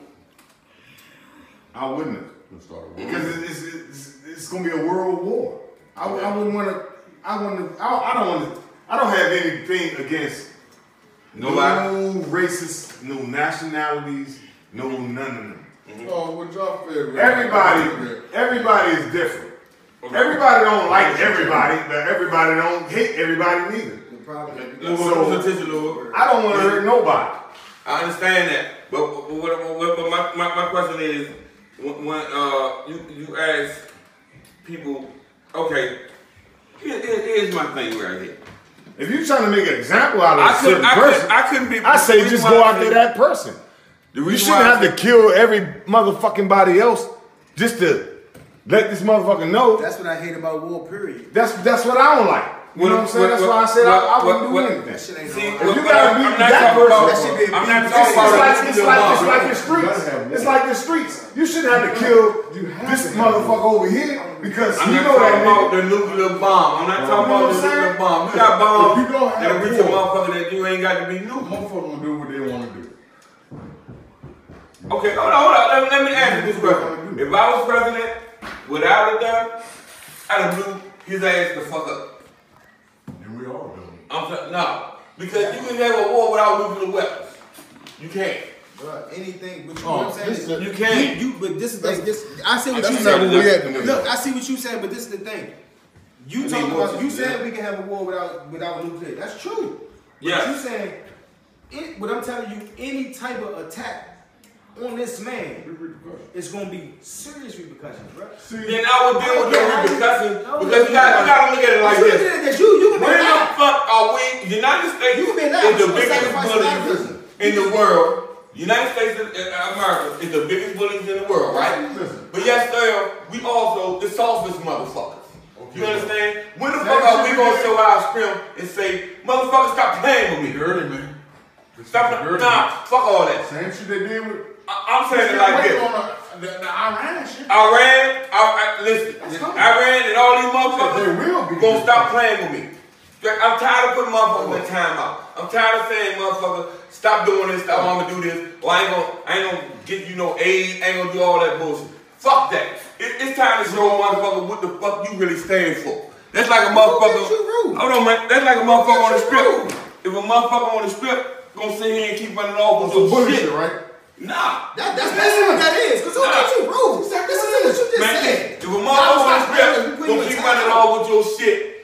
I wouldn't have. Let's start with Because it's, it's, it's, it's going to be a world war. I, w- I wouldn't want to. I wouldn't. I, I don't want to. I don't have anything against Nobody. no races, no nationalities, no none of them. Mm-hmm. Oh, what y'all feel? Everybody, everybody is different. Everybody don't like everybody, but everybody don't hate everybody neither. The problem is Lord, So- what's the attention, Lord? I don't want to hurt nobody. I understand that, but, but, what- what- but my, my, my question is, when, when uh, you you ask people, okay, here, here- here's my thing right here. If you're trying to make an example out of I a couldn't, certain I person, couldn't, I couldn't be. I say just go why I after that person. You shouldn't have to kill every motherfucking body else just to let this motherfucker know. That's what I hate about war, period. That's that's what I don't like. You know what I'm saying? That's why I said I, I wouldn't do anything. That shit ain't See. If you gotta be that person, that shit be I'm not abused. talking It's, like the it's like it's like the streets. It's like the streets. You shouldn't have to kill this motherfucker over here because I'm not know talking that about the nuclear bomb. I'm not You talking know about the nuclear bomb. You got bombs you that'll reach a motherfucker that you ain't got to be nuclear. Motherfuckers gonna do what they wanna do. Okay, hold on, hold on. Let me, let me ask you this question. If I was president without a gun, I'd have blew his ass the fuck up. And we all do. I'm t- no, because you can have a war without nuclear weapons. You can't. Bruh, anything, but you Oh, know what I'm saying? this You can't. You, you, but this is like this. I see what you not said. where we at today. Look, I see what you said, but this is the thing. You I mean, talking about? You yeah. said we can have a war without without nuclear. That's true. But Yes. you saying, it, what I'm telling you, any type of attack on this man, it's gonna be serious repercussions, bro. Then I would deal with the repercussions because you got you got to look at it like this. this, you you can the fuck are we? United States You been is the biggest bully a lot of in the world. United States of uh, America is the biggest bullies in the world, right? Listen. But yes, sir, we also the softest motherfuckers. You understand? When the fuck are we gonna show our strength and say, motherfucker, stop playing with me? It, man. Stop, heard it. nah, fuck all that. Same shit they did with. I, I'm saying it like this. On the, the, the Iran shit. Iran, I, I, listen, Iran and all these motherfuckers They will be. gonna stop playing with me. I'm tired of putting motherfuckers in timeout. I'm tired of saying, motherfucker, stop doing this, stop, I'm gonna do this, or I ain't gonna, I ain't gonna get you no aid, I ain't gonna do all that bullshit. Fuck that. It, it's time to show a motherfucker what the fuck you really stand for. That's like a motherfucker. gives you rude? Hold on, man. That's like a motherfucker on the strip. If a motherfucker on the strip gonna sit here and keep running off with Some your bullshit, shit, right? nah. That, that's basically what that is. Cause who Nah. you rude? This is what you just Man, said. if a motherfucker on the strip gonna keep running off with your shit,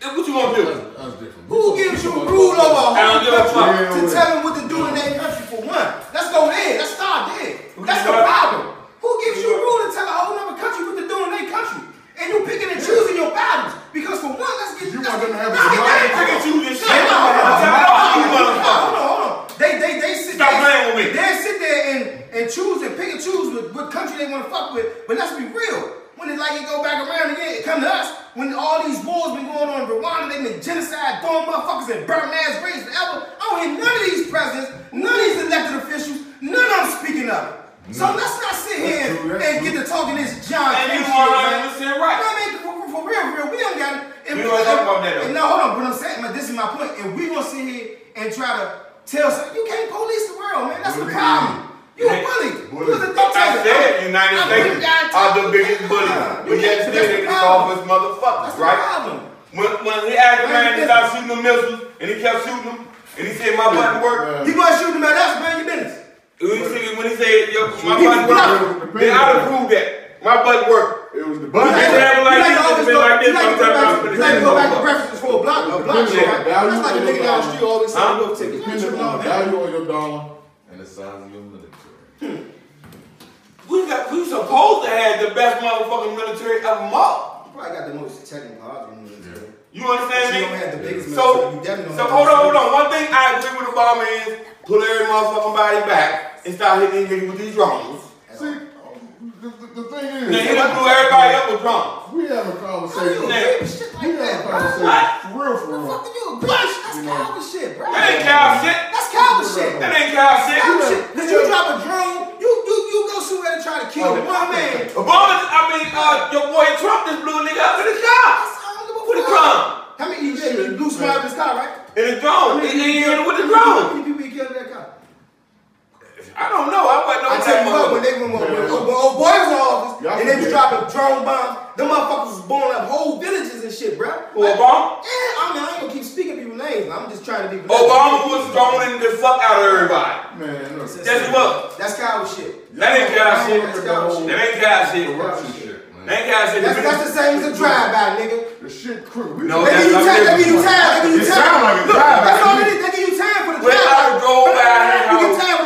what you gonna do? That's, that's different. Who gives you rule over a whole give a fuck. country to tell them what to do in their country for one? Let's go there. Let's start there. That's the problem. Who gives you a rule to tell a whole other country what to do in their country? And you picking and choosing your battles. Because for one, let's get You let's want them to have a get democracy? Pick and choose this shit. hold on, hold on, all you hold on, motherfuckers. hold on, hold on. They, they, they sit Stop there, playing with me. They sit there and, and choose and pick and choose what, what country they want to fuck with. But let's be real. When it like it go back around again, it come to us. When all these wars been going on in Rwanda, they been genocide, throwing motherfuckers in burnt ass graves forever. I don't hear none of these presidents, none of these elected officials, none of them speaking up. So let's not sit here true, and, that's and get to talking this John And you shit, man. 100% right. You know what I mean? For, for, for real, for real, we don't got it. If We don't talk about that, though. and No, hold on. But I'm saying, but this is my point. If we gonna sit here and try to tell you can't police the world, man. That's the Bully. problem. You a bully. bully. You was a I dictator. said United I'm States are the biggest bullies, Yeah, but yet still they the can solve us motherfuckers, That's right? When, when he asked Man, man to stop shooting the missiles, and he kept shooting them, and he said my button worked. You gonna shoot them at us, man? You business. When he said, when he said yo, my button worked, then I would prove that my button worked. It was the But You like- like like always go- like this, you like to go back- you like to go back to finna for a block, a block Depending shit, on right? That's like a nigga down the street always milk tickets. You Depending on the value of your dollar and the size of your. We got, we supposed to have the best motherfucking military of them all. You probably got the most technical argument. You understand But you me? don't have the biggest So, military. You definitely don't so have hold on, hold on. One thing I agree with Obama is pull every motherfucking body back and start hitting these niggas with these drones. See, the, the, the thing Now, is, he done blew everybody up with drones. we have a How you conversation. Now, agree shit We like have that, a bro? conversation for real, for What the real. fuck do you agree? That's You know. coward shit, bro. That ain't cow shit. That's coward shit. That ain't cow shit. Coward shit. Cause you drop a drone, you you you go somewhere to try to kill Oh. one man. Obama, I mean, uh, your boy Trump just blew a nigga up in his car. With a drone. How many you did? You blew somebody up in his car, right? In a drone. He, he hit him with a How drone. many people you killed in that car? I don't know. I wasn't I tell you what, when they when, when, when, when old boy was in office and they was dropping drone bombs, them motherfuckers was blowing up whole villages and shit, bro. Who, Obama? Yeah, I mean I ain't gonna keep speaking people's names. I'm just trying to be. Obama was throwing the fuck out of everybody. Man, look, Yes, he was. That's coward shit. That ain't cow shit. That's coward shit. That ain't cow shit. corruption shit, That man. ain't cow shit. That's, that's the same as a drive-by, nigga. The shit crew. No, They give you time. They give you time. They give you It time. sound like a Look, drive-by That's all me. it is. They give you time for the When I drive-by. drove by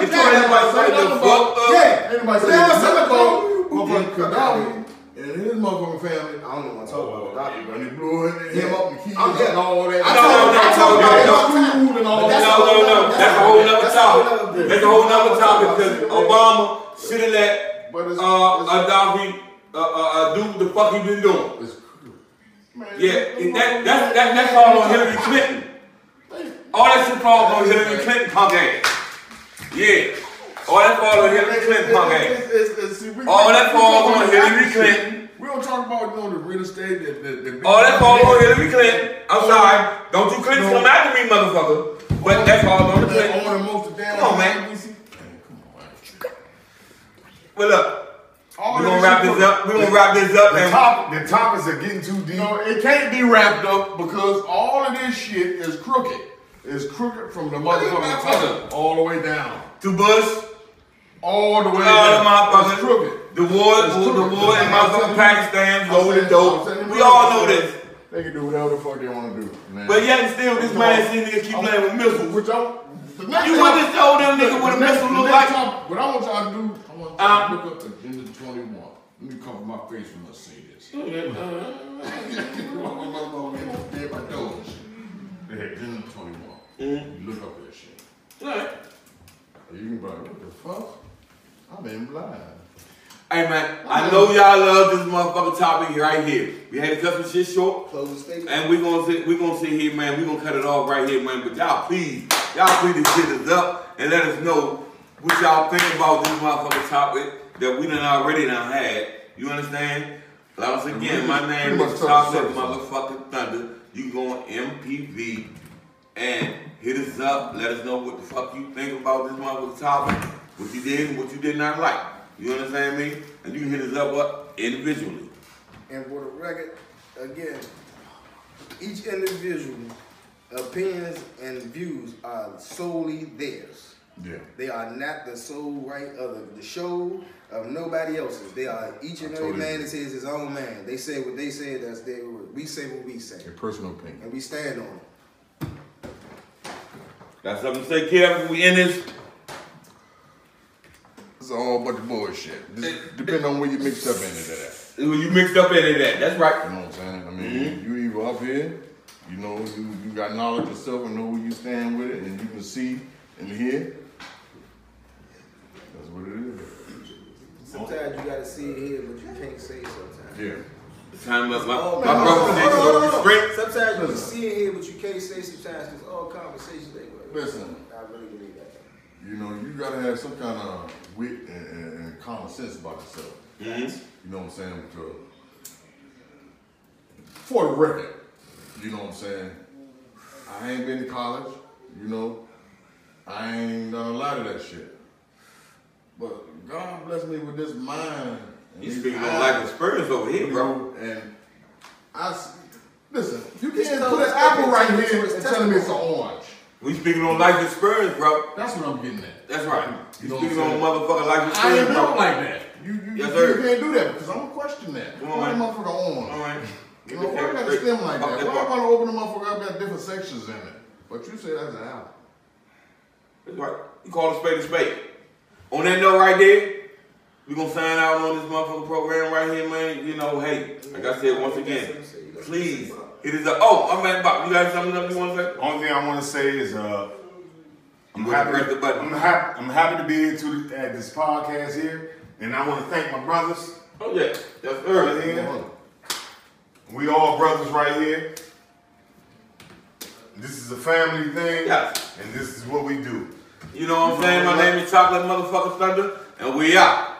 his You get house, time for he the told everybody to fuck up. Yeah. They don't say Mexico, what motherfucking Gaddafi and his motherfucking family. I don't even want to talk about that. When they blew him, him up and killed I'm him and all that. I talk, no, no, I talk no, about it no, all the time. Food and all that. that's No, a whole no, no. That's a whole nother that's a whole nother topic. That's a whole nother topic because Obama should have let But uh, Gaddafi uh, uh, uh, do the fuck he been doing. Man, Yeah, them that, that's, that, that's all on Hillary Clinton. All that shit falls on Hillary Clinton punk ass. Yeah. All that falls on Hillary Clinton punk ass. All that we falls on Hillary Clinton. We don't talk about you know the real estate. The, the, the All that falls on Hillary Clinton. I'm oh, sorry. Don't you Clintons come after me, motherfucker. But that falls on the That Clinton. own the most of damn Come on, man. Man, come on. Well, look, All we that gonna wrap this up. We gonna wrap this up The and top, the topics are getting too deep. No, it can't be wrapped up because all of this shit is crooked. It's crooked from the motherfucking motherfucker? top all the way down. to Bush, All the way the down. motherfuckers, It's crooked. the war, It's the crooked. war in motherfucking Pakistan, I'm the I'm dope. We all know this. They can do whatever the fuck they want to do. Man. But yet and still, this man see niggas keep playing with missiles. Which I, the next You want to show them nigga what a missile the look like? time- What I want y'all to do, I want Uh, y'all to look up Agenda 21. Let me cover my face when I say this. 21. You look up that shit. Eh? Alright. You can be like, what the fuck? I'm in blind. Hey man, I know y'all love this motherfucking topic right here. We had to cut some shit short. Closing statement. And we gonna sit, we gonna sit here, man. We gonna cut it off right here, man. But y'all, please, y'all please just hit us up and let us know what y'all think about this motherfucking topic that we done already done had. You understand? Once again, my name is Chocolate. Motherfucking Thunder. You can go on MPV and hit us up. Let us know what the fuck you think about this motherfucking topic, what you did and what you did not like. You understand me? And you can hit us up, up individually. And for the record, again, each individual opinions and views are solely theirs. Yeah. They are not the sole right of the, the show of nobody else's. They are each and every man is his, his own man. They say what they say. That's their word. We say what we say, Your personal opinion. and we stand on it. Got something to say, Kev? We in this? It's a whole bunch of bullshit. Just depending on where you mixed up into that. You mixed up into that. That's right. You know what I'm saying? I mean, mm-hmm. you either up here, you know, you, you got knowledge yourself and know where you stand with it, and you can see and hear. That's what it is. Sometimes you gotta see it here, but you can't say it sometimes. Yeah. The time up. My, Oh, my man, brother hold on, said, hold on, go hold to on. sprint. Sometimes you can see it here, but you can't say sometimes because all conversations they go. Listen. I really believe that. You know, you gotta have some kind of wit and, and, and common sense about yourself. Mm-hmm. You know what I'm saying? To, for the record, you know what I'm saying? I ain't been to college, you know. I ain't done a lot of that shit. But God bless me with this mind. You these speaking on eyes, life experience over here, bro. know, and I s- listen. You can't put an apple right here and telling me it's an orange. We speaking on life experience, bro. That's what I'm getting at. That's right. You You speaking on I'm motherfucker life I ain't experience, bro. like that. You, you, Yes, you can't do that because I'm gonna question that. Come on, the motherfucker on? All right. You know, why I gotta stem like that? Why I part. gotta open the motherfucker up, got different sections in it? But you say that's an apple. That's right. You call a spade a spade. On that note right there, we gonna sign out on this motherfucking program right here, man. You know, hey, like I said once again, please, it is a, oh, I'm at Bob. You got something else you wanna say? Only thing I want to say is, uh, I'm happy. the. I'm happy. I'm happy to be here to at this podcast here, and I want to thank my brothers Oh yeah, that's right early. here. We all brothers right here. This is a family thing, Yes. and this is what we do. You know what I'm saying? My name is Chocolate Motherfucker Thunder, and we out.